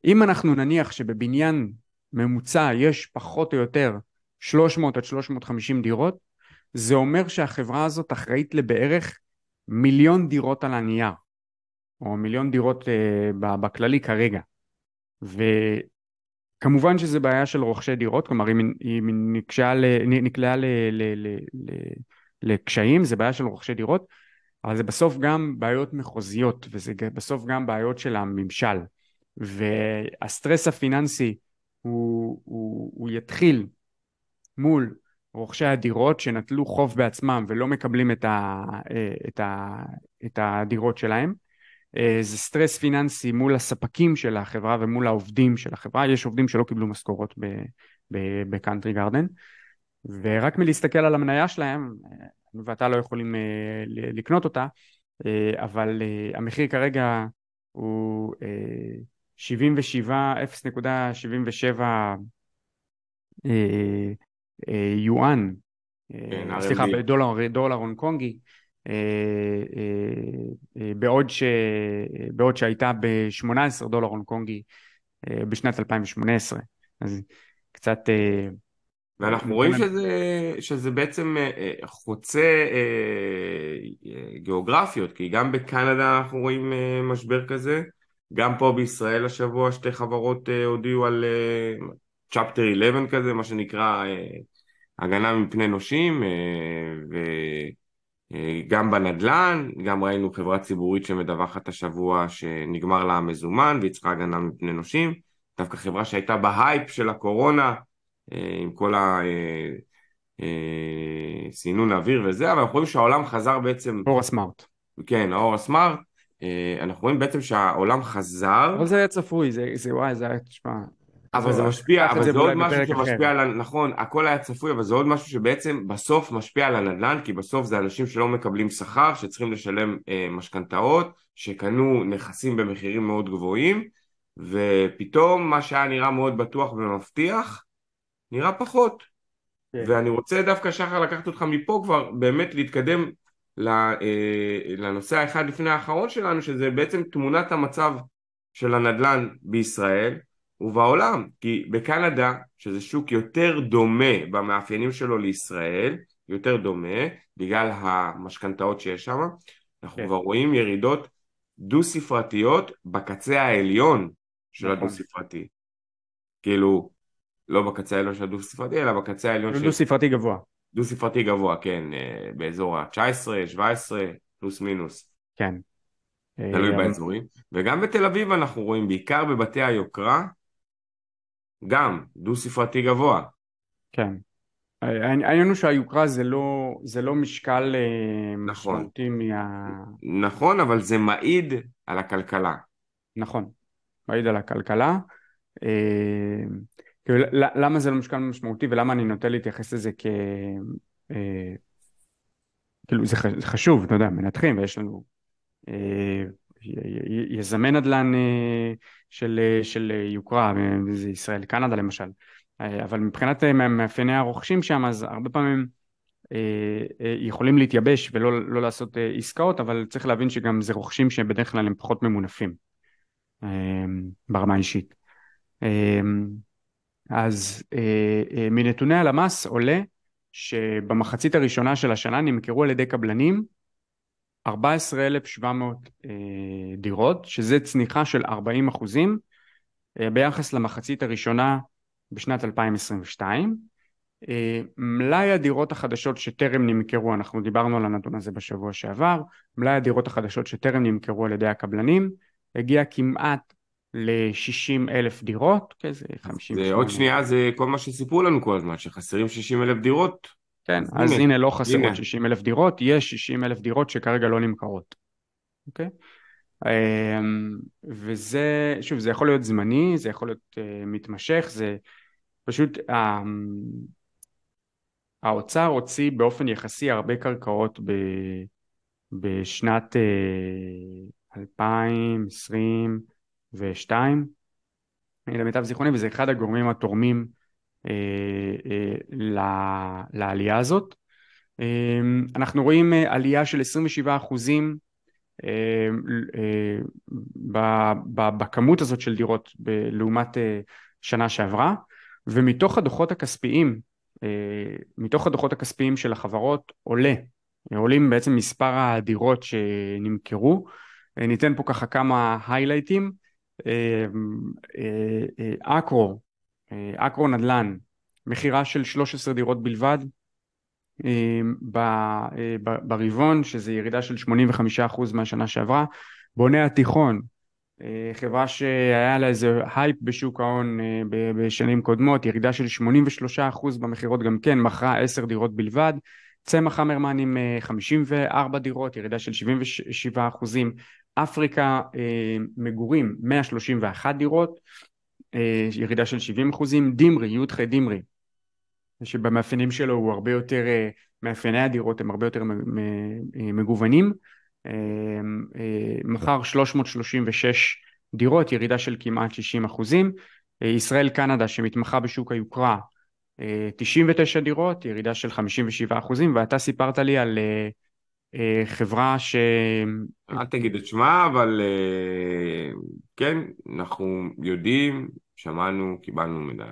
אם אנחנו נניח שבבניין ממוצע יש פחות או יותר 300 עד 350 דירות, זה אומר שהחברה הזאת אחראית לבערך מיליון דירות על הנייר, או מיליון דירות uh, בכללי כרגע. וכמובן שזה בעיה של רוכשי דירות, כלומר אם היא נקלעה לקשיים, זה בעיה של רוכשי דירות, אבל זה בסוף גם בעיות מחוזיות, וזה בסוף גם בעיות של הממשל. והסטרס הפיננסי הוא, הוא, הוא יתחיל מול רוכשי הדירות שנטלו חוב בעצמם ולא מקבלים את, ה, את, ה, את הדירות שלהם, אה, זה סטרס פיננסי מול הספקים של החברה ומול העובדים של החברה, יש עובדים שלא קיבלו משכורות בקאנטרי גרדן, ורק מלהסתכל על המניה שלהם, אני ואתה לא יכולים אה, לקנות אותה, אה, אבל המחיר כרגע הוא 77, 0.77 יואן, כן, סליחה, בדולר הונג קונגי, אה, אה, אה, בעוד, ש... בעוד שהייתה ב-18 דולר הונג קונגי בשנת 2018. אז קצת... ואנחנו רואים שזה, שזה בעצם חוצה גיאוגרפיות, כי גם בקנדה אנחנו רואים משבר כזה, גם פה בישראל השבוע שתי חברות הודיעו על chapter 11 כזה, מה שנקרא הגנה מפני נושים. אה, גם בנדל"ן, גם ראינו חברה ציבורית שמדווחת השבוע שנגמר לה המזומן והיא צריכה הגנה מפני נושים, דווקא חברה שהייתה בהייפ של הקורונה אה, עם כל הסינון אה, אוויר וזה, אבל אנחנו רואים שהעולם חזר בעצם... אאורה סמארט. כן, אאורה סמארט. אנחנו רואים בעצם שהעולם חזר. אבל זה היה צפוי, זה, זה וואי, זה היה, תשמע, אבל זה משפיע, אבל זה עוד משהו שמשפיע על, נכון, הכל היה צפוי, אבל זה עוד משהו שבעצם בסוף משפיע על הנדל"ן, כי בסוף זה אנשים שלא מקבלים שכר, שצריכים לשלם אה, משכנתאות, שקנו נכסים במחירים מאוד גבוהים, ופתאום מה שהיה נראה מאוד בטוח ומבטיח, נראה פחות. כן. ואני רוצה דווקא, שחר, לקחת אותך מפה כבר, באמת להתקדם אה, לנושא האחד לפני האחרון שלנו, שזה בעצם תמונת המצב של הנדל"ן בישראל. ובעולם, כי בקנדה, שזה שוק יותר דומה במאפיינים שלו לישראל, יותר דומה, בגלל המשכנתאות שיש שם, אנחנו כן. כבר רואים ירידות דו-ספרתיות בקצה העליון של נכון. הדו-ספרתי. כאילו, לא בקצה העליון של הדו-ספרתי, אלא בקצה העליון של... דו-ספרתי גבוה. דו-ספרתי גבוה, כן, אה, באזור ה-19, 17, פלוס מינוס. כן. תלוי אה, באזורים. וגם בתל אביב אנחנו רואים, בעיקר בבתי היוקרה, גם, דו ספרתי גבוה. כן. העניין הוא שהיוקרה זה לא, זה לא משקל אה, נכון. משמעותי מה... נכון, אבל זה מעיד על הכלכלה. נכון, מעיד על הכלכלה. אה, כאילו, למה זה לא משקל משמעותי ולמה אני נוטה להתייחס לזה כ... אה, כאילו זה חשוב, אתה יודע, מנתחים ויש לנו יזמי נדל"ן אה, של, אה, של יוקרה, זה ישראל קנדה למשל, אה, אבל מבחינת מאפייני הרוכשים שם אז הרבה פעמים יכולים להתייבש ולא לא לעשות עסקאות, אבל צריך להבין שגם זה רוכשים שבדרך כלל הם פחות ממונפים ברמה האישית. אז מנתוני הלמ"ס עולה שבמחצית הראשונה של השנה נמכרו על ידי קבלנים 14,700 אה, דירות, שזה צניחה של 40 אחוזים אה, ביחס למחצית הראשונה בשנת 2022, מלאי הדירות החדשות שטרם נמכרו, אנחנו דיברנו על הנתון הזה בשבוע שעבר, מלאי הדירות החדשות שטרם נמכרו על ידי הקבלנים הגיע כמעט ל-60 אלף דירות, כזה 50... זה עוד שנייה זה כל מה שסיפרו לנו כל הזמן, שחסרים 60 אלף דירות. כן, אז, אז הנה לא חסרות 60 אלף דירות, יש 60 אלף דירות שכרגע לא נמכרות, אוקיי? אמ, וזה, שוב, זה יכול להיות זמני, זה יכול להיות uh, מתמשך, זה פשוט, um, האוצר הוציא באופן יחסי הרבה קרקעות ב, בשנת uh, 2022, למיטב זיכרוני, וזה אחד הגורמים התורמים לעלייה הזאת. Uh, אנחנו רואים uh, עלייה של 27 אחוזים אה, אה, בכמות הזאת של דירות לעומת אה, שנה שעברה. ומתוך הדוחות הכספיים מתוך הדוחות הכספיים של החברות עולה עולים בעצם מספר הדירות שנמכרו. ניתן פה ככה כמה היילייטים אקרו אקרו נדל"ן מכירה של 13 דירות בלבד אה, ברבעון, שזה ירידה של 85% מהשנה שעברה. בוני התיכון, אה, חברה שהיה לה איזה הייפ בשוק ההון אה, בשנים קודמות, ירידה של 83% במכירות גם כן, מכרה 10 דירות בלבד. צמח המרמן עם 54 דירות, ירידה של 77 אחוזים. אפריקה מגורים 131 דירות, ירידה של 70 אחוזים. דימרי, י"ח דימרי, שבמאפיינים שלו הוא הרבה יותר, אה, מאפייני הדירות הם הרבה יותר מגוונים. אה, אה, מכר 336 דירות, ירידה של כמעט 60 אחוזים. ישראל קנדה שמתמחה בשוק היוקרה, 99 דירות, ירידה של 57 אחוזים, ואתה סיפרת לי על חברה ש... אל תגיד את שמה, אבל כן, אנחנו יודעים, שמענו, קיבלנו מידע.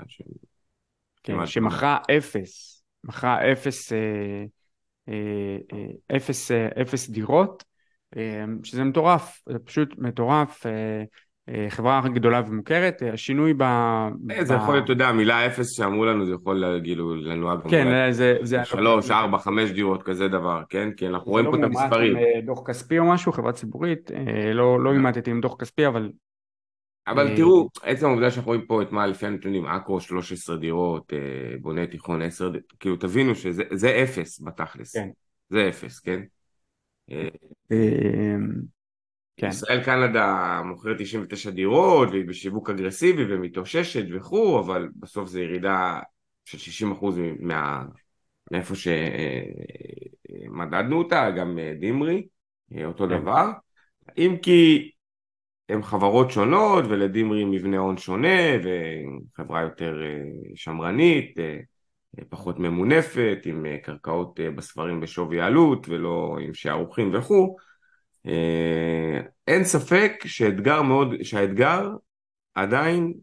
כן, שמכרה אפס, מכרה אפס, אה, אה, אה, אפס, אפס דירות, שזה מטורף, זה פשוט מטורף, חברה גדולה ומוכרת, השינוי ב... זה יכול להיות, אתה יודע, המילה אפס שאמרו לנו, זה יכול כאילו לנוע גם... כן, זה... שלוש, ארבע, חמש דירות, כזה דבר, כן? כי אנחנו רואים פה את המספרים. זה לא מומט עם דוח כספי או משהו, חברה ציבורית, לא, לא אימטתי עם דוח כספי, אבל אבל אה, תראו, עצם העובדה שאנחנו רואים פה את מה לפי הנתונים, אקרו 13 דירות, אה, בונה תיכון 10, כאילו תבינו שזה אפס בתכלס, כן. זה אפס, כן? אה, כן. ישראל קנדה מוכרת 99 דירות והיא בשיווק אגרסיבי ומתאוששת וכו', אבל בסוף זה ירידה של 60% מה... מאיפה שמדדנו אותה, גם דימרי, אותו כן. דבר. אם כי הם חברות שונות ולדימרי מבנה הון שונה וחברה יותר אה, שמרנית, אה, פחות ממונפת, עם אה, קרקעות בספרים בשווי עלות ולא עם שערוכים וכו'. אין ספק שאתגר מאוד, שהאתגר עדיין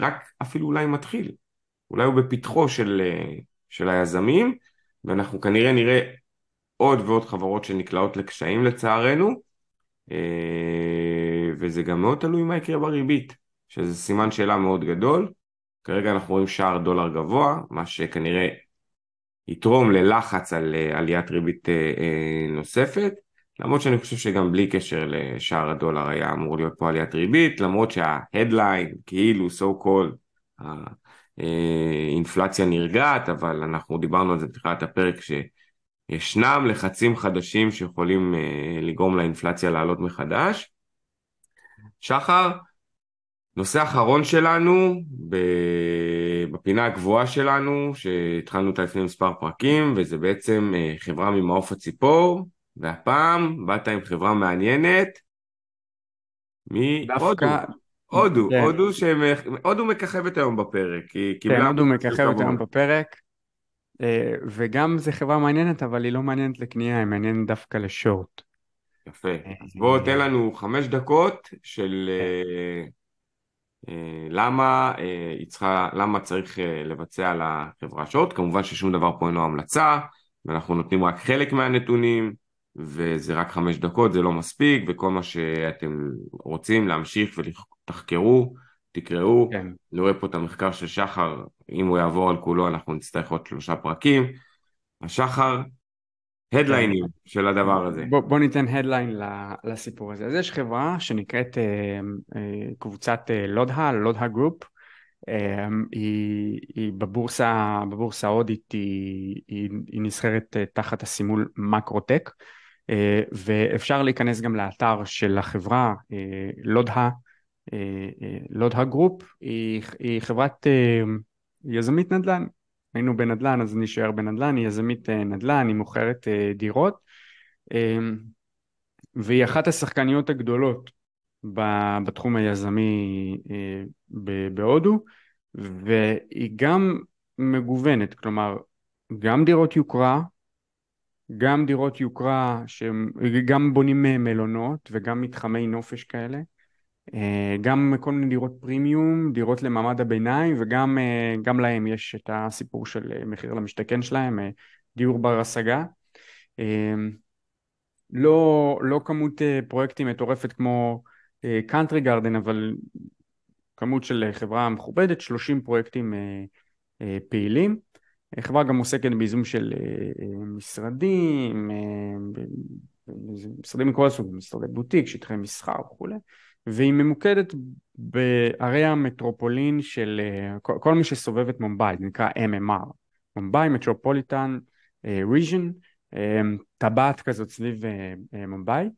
רק אפילו אולי מתחיל, אולי הוא בפתחו של, של היזמים ואנחנו כנראה נראה עוד ועוד חברות שנקלעות לקשיים לצערנו אה, וזה גם מאוד תלוי מה יקרה בריבית, שזה סימן שאלה מאוד גדול. כרגע אנחנו רואים שער דולר גבוה, מה שכנראה יתרום ללחץ על אה, עליית ריבית אה, נוספת, למרות שאני חושב שגם בלי קשר לשער הדולר היה אמור להיות פה עליית ריבית, למרות שההדליין כאילו so called האינפלציה נרגעת, אבל אנחנו דיברנו על זה בתחילת הפרק ש... ישנם לחצים חדשים שיכולים לגרום לאינפלציה לעלות מחדש. שחר, נושא אחרון שלנו בפינה הגבוהה שלנו שהתחלנו אותה לפני מספר פרקים וזה בעצם uh, חברה ממעוף הציפור והפעם באת עם חברה מעניינת מהודו. הודו, כן. הודו, הודו מככבת היום בפרק. כן, הודו מככבת היום בפרק. אה, וגם זו חברה מעניינת, אבל היא לא מעניינת לקנייה, היא מעניינת דווקא לשורט. יפה. אה, אז בוא תן לנו חמש דקות של כן. אה, למה היא צריכה, למה צריך לבצע על החברה שורט. כמובן ששום דבר פה אינו המלצה, ואנחנו נותנים רק חלק מהנתונים, וזה רק חמש דקות, זה לא מספיק, וכל מה שאתם רוצים להמשיך ותחקרו, תקראו, כן. אני רואה פה את המחקר של שחר, אם הוא יעבור על כולו אנחנו נצטרך עוד שלושה פרקים. שחר, ה headlineים. של הדבר הזה. בוא, בוא ניתן headline לסיפור הזה. אז יש חברה שנקראת אה, אה, קבוצת אה, לודה, לודה group, היא, היא בבורסה, בבורסה ההודית היא, היא, היא נסחרת תחת הסימול מקרוטק ואפשר להיכנס גם לאתר של החברה לודה, לודה group, היא, היא חברת יזמית נדל"ן, היינו בנדל"ן אז נשאר בנדל"ן, היא יזמית נדל"ן, היא מוכרת דירות. והיא אחת השחקניות הגדולות בתחום היזמי אה, בהודו והיא גם מגוונת, כלומר גם דירות יוקרה, גם דירות יוקרה שגם בונים מלונות וגם מתחמי נופש כאלה, אה, גם כל מיני דירות פרימיום, דירות למעמד הביניים וגם אה, להם יש את הסיפור של מחיר למשתכן שלהם, דיור בר השגה. לא, לא כמות פרויקטים מטורפת כמו קאנטרי גרדן אבל כמות של חברה מכובדת, 30 פרויקטים אה, אה, פעילים. חברה גם עוסקת בייזום של אה, משרדים, משרדים מכל הסוג, משרדי בוטיק, שטחי מסחר וכולי, והיא ממוקדת בערי המטרופולין של כל מי שסובב את מומבאי, זה נקרא MMR, מומבאי מטרופוליטן ריז'ן, טבעת כזאת סביב מומבאי.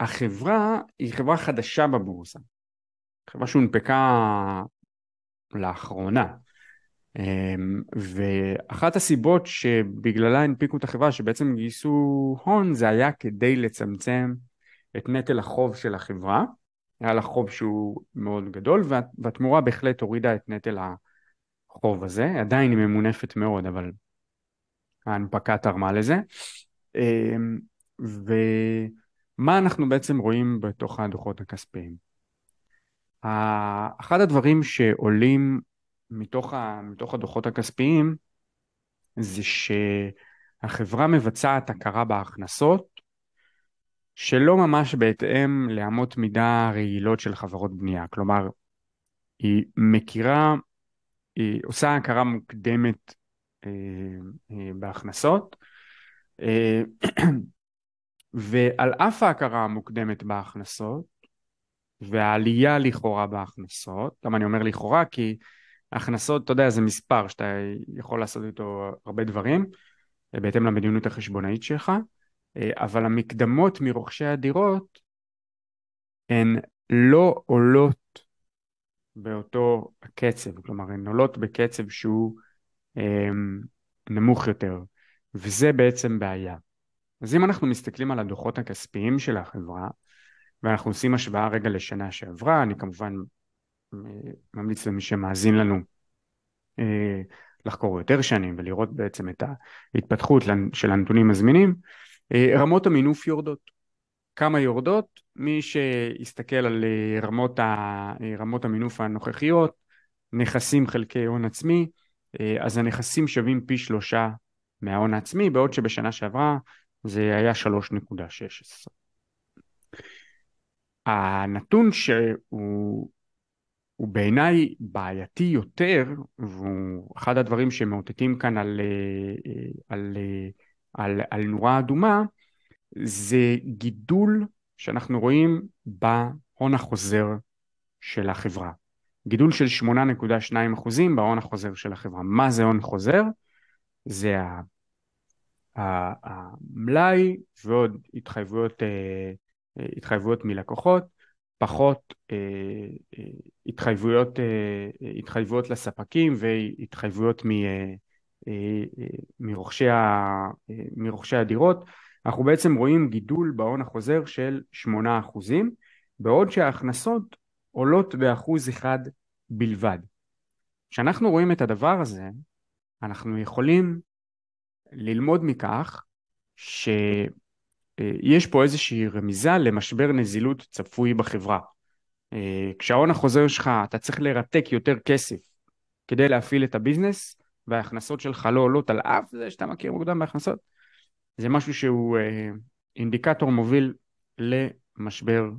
החברה היא חברה חדשה בבורסה, חברה שהונפקה לאחרונה. ואחת הסיבות שבגללה הנפיקו את החברה שבעצם גייסו הון זה היה כדי לצמצם את נטל החוב של החברה היה לה חוב שהוא מאוד גדול והתמורה בהחלט הורידה את נטל החוב הזה עדיין היא ממונפת מאוד אבל ההנפקה תרמה לזה אמ, ו... מה אנחנו בעצם רואים בתוך הדוחות הכספיים? אחד הדברים שעולים מתוך, ה, מתוך הדוחות הכספיים זה שהחברה מבצעת הכרה בהכנסות שלא ממש בהתאם לאמות מידה רעילות של חברות בנייה. כלומר, היא מכירה, היא עושה הכרה מוקדמת אה, אה, בהכנסות, אה, ועל אף ההכרה המוקדמת בהכנסות והעלייה לכאורה בהכנסות, למה אני אומר לכאורה? כי הכנסות, אתה יודע, זה מספר שאתה יכול לעשות איתו הרבה דברים בהתאם למדיניות החשבונאית שלך, אבל המקדמות מרוכשי הדירות הן לא עולות באותו הקצב, כלומר הן עולות בקצב שהוא הם, נמוך יותר, וזה בעצם בעיה. אז אם אנחנו מסתכלים על הדוחות הכספיים של החברה ואנחנו עושים השוואה רגע לשנה שעברה, אני כמובן אה, ממליץ למי שמאזין לנו אה, לחקור יותר שנים ולראות בעצם את ההתפתחות של הנתונים הזמינים, אה, רמות המינוף יורדות. כמה יורדות? מי שיסתכל על רמות, ה, רמות המינוף הנוכחיות, נכסים חלקי הון עצמי, אז הנכסים שווים פי שלושה מההון העצמי, בעוד שבשנה שעברה זה היה 3.16. הנתון שהוא בעיניי בעייתי יותר, והוא אחד הדברים שמאותתים כאן על, על, על, על נורה אדומה, זה גידול שאנחנו רואים בהון החוזר של החברה. גידול של 8.2% בהון החוזר של החברה. מה זה הון חוזר? זה המלאי ועוד התחייבויות, אה, אה, התחייבויות מלקוחות, פחות אה, התחייבויות, התחייבויות לספקים והתחייבויות מרוכשי, מרוכשי הדירות. אנחנו בעצם רואים גידול בהון החוזר של 8% בעוד שההכנסות עולות באחוז אחד בלבד. כשאנחנו רואים את הדבר הזה, אנחנו יכולים ללמוד מכך שיש פה איזושהי רמיזה למשבר נזילות צפוי בחברה. אה, כשההון החוזר שלך אתה צריך לרתק יותר כסף כדי להפעיל את הביזנס וההכנסות שלך לא עולות על אף זה שאתה מכיר מוקדם בהכנסות זה משהו שהוא אה, אינדיקטור מוביל למשבר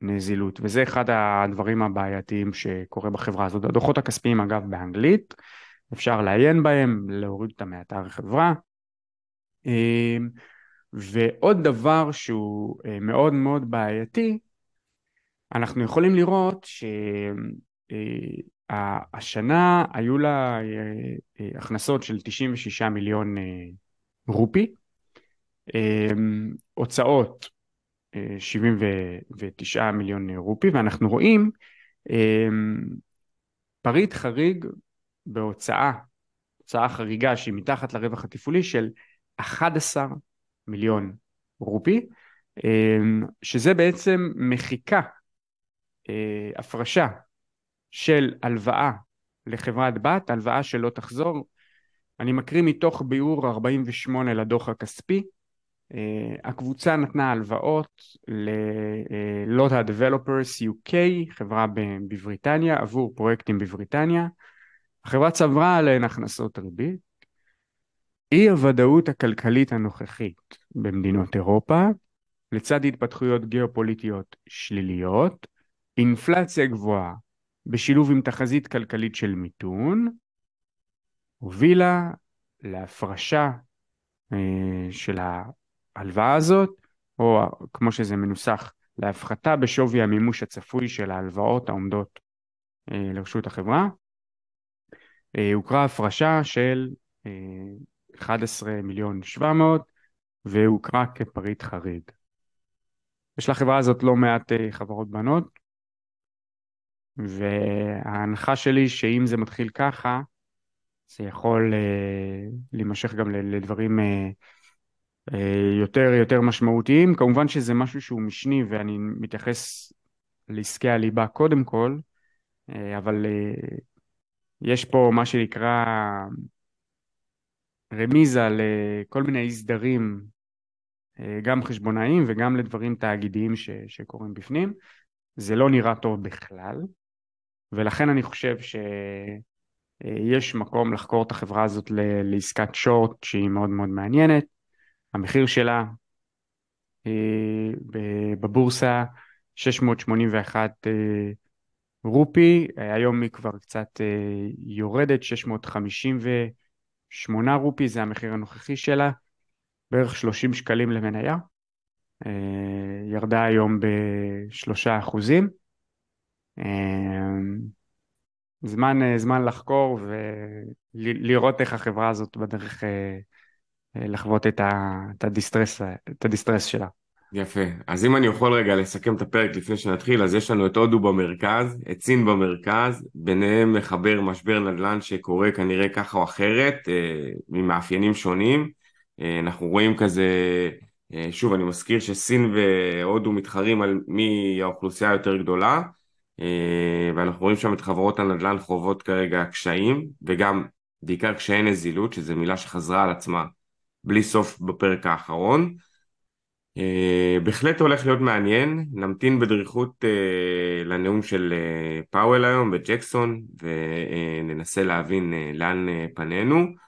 נזילות, וזה אחד הדברים הבעייתיים שקורה בחברה הזאת. הדוחות הכספיים אגב באנגלית, אפשר לעיין בהם, להוריד אותם מאתר החברה. אמ, ועוד דבר שהוא אה, מאוד מאוד בעייתי, אנחנו יכולים לראות שהשנה אה, היו לה אה, הכנסות של 96 מיליון רופי, אמ, הוצאות 79 מיליון רופי, ואנחנו רואים אמ, פריט חריג בהוצאה, הוצאה חריגה שהיא מתחת לרווח התפעולי של 11 מיליון רופי, אמ, שזה בעצם מחיקה, אה, הפרשה של הלוואה לחברת בת, הלוואה שלא תחזור. אני מקריא מתוך ביאור 48 לדוח הכספי. אה, הקבוצה נתנה הלוואות ללוטה דבלופרס UK, חברה בבריטניה, עבור פרויקטים בבריטניה. החברה צברה עליהן הכנסות ריבית. אי הוודאות הכלכלית הנוכחית במדינות אירופה, לצד התפתחויות גיאופוליטיות שליליות, אינפלציה גבוהה בשילוב עם תחזית כלכלית של מיתון, הובילה להפרשה אה, של ההלוואה הזאת, או כמו שזה מנוסח, להפחתה בשווי המימוש הצפוי של ההלוואות העומדות אה, לרשות החברה. אה, הוכרה הפרשה של 11 מיליון 700 והוכרה כפריט חריג. יש לחברה הזאת לא מעט חברות בנות, וההנחה שלי שאם זה מתחיל ככה, זה יכול uh, להימשך גם לדברים uh, uh, יותר יותר משמעותיים. כמובן שזה משהו שהוא משני ואני מתייחס לעסקי הליבה קודם כל, uh, אבל uh, יש פה מה שנקרא רמיזה לכל מיני סדרים, uh, גם חשבונאיים וגם לדברים תאגידיים ש, שקורים בפנים. זה לא נראה טוב בכלל. ולכן אני חושב שיש מקום לחקור את החברה הזאת לעסקת שורט שהיא מאוד מאוד מעניינת. המחיר שלה אה, בבורסה 681 אה, רופי, היום היא כבר קצת אה, יורדת, 658 רופי זה המחיר הנוכחי שלה, בערך 30 שקלים למניה, ירדה היום בשלושה אחוזים. אמ, זמן, אה, זמן לחקור ולראות איך החברה הזאת בדרך אה, אה, לחוות את, ה distress, את ה distress שלה. יפה. אז אם אני יכול רגע לסכם את הפרק לפני שנתחיל, אז יש לנו את הודו במרכז, את סין במרכז, ביניהם מחבר משבר נדל"ן שקורה כנראה ככה או אחרת, ממאפיינים שונים. אנחנו רואים כזה שוב, אני מזכיר שסין והודו מתחרים על מי האוכלוסייה היותר גדולה, ואנחנו רואים שם את חברות הנדל"ן חוות כרגע קשיים, וגם בעיקר קשיי נזילות, שזו מילה שחזרה על עצמה בלי סוף בפרק האחרון. אה, בהחלט הולך להיות מעניין, נמתין בדריכות אה, לנאום של פאוול היום בג'קסון וננסה להבין לאן פנינו.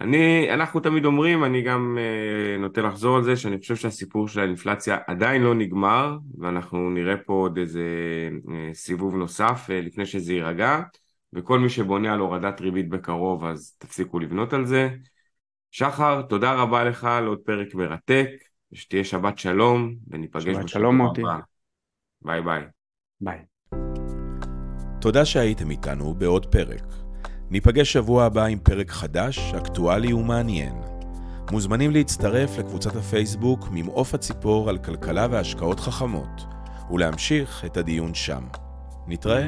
אני, אנחנו תמיד אומרים, אני גם uh, נוטה לחזור על זה, שאני חושב שהסיפור של האינפלציה עדיין לא נגמר, ואנחנו נראה פה עוד איזה uh, סיבוב נוסף uh, לפני שזה יירגע, וכל מי שבונה על הורדת ריבית בקרוב, אז תפסיקו לבנות על זה. שחר, תודה רבה לך על עוד פרק מרתק, שתהיה שבת שלום, וניפגש בשבוע הבא. ביי ביי. ביי. תודה שהייתם איתנו בעוד פרק. ניפגש שבוע הבא עם פרק חדש, אקטואלי ומעניין. מוזמנים להצטרף לקבוצת הפייסבוק ממעוף הציפור על כלכלה והשקעות חכמות, ולהמשיך את הדיון שם. נתראה.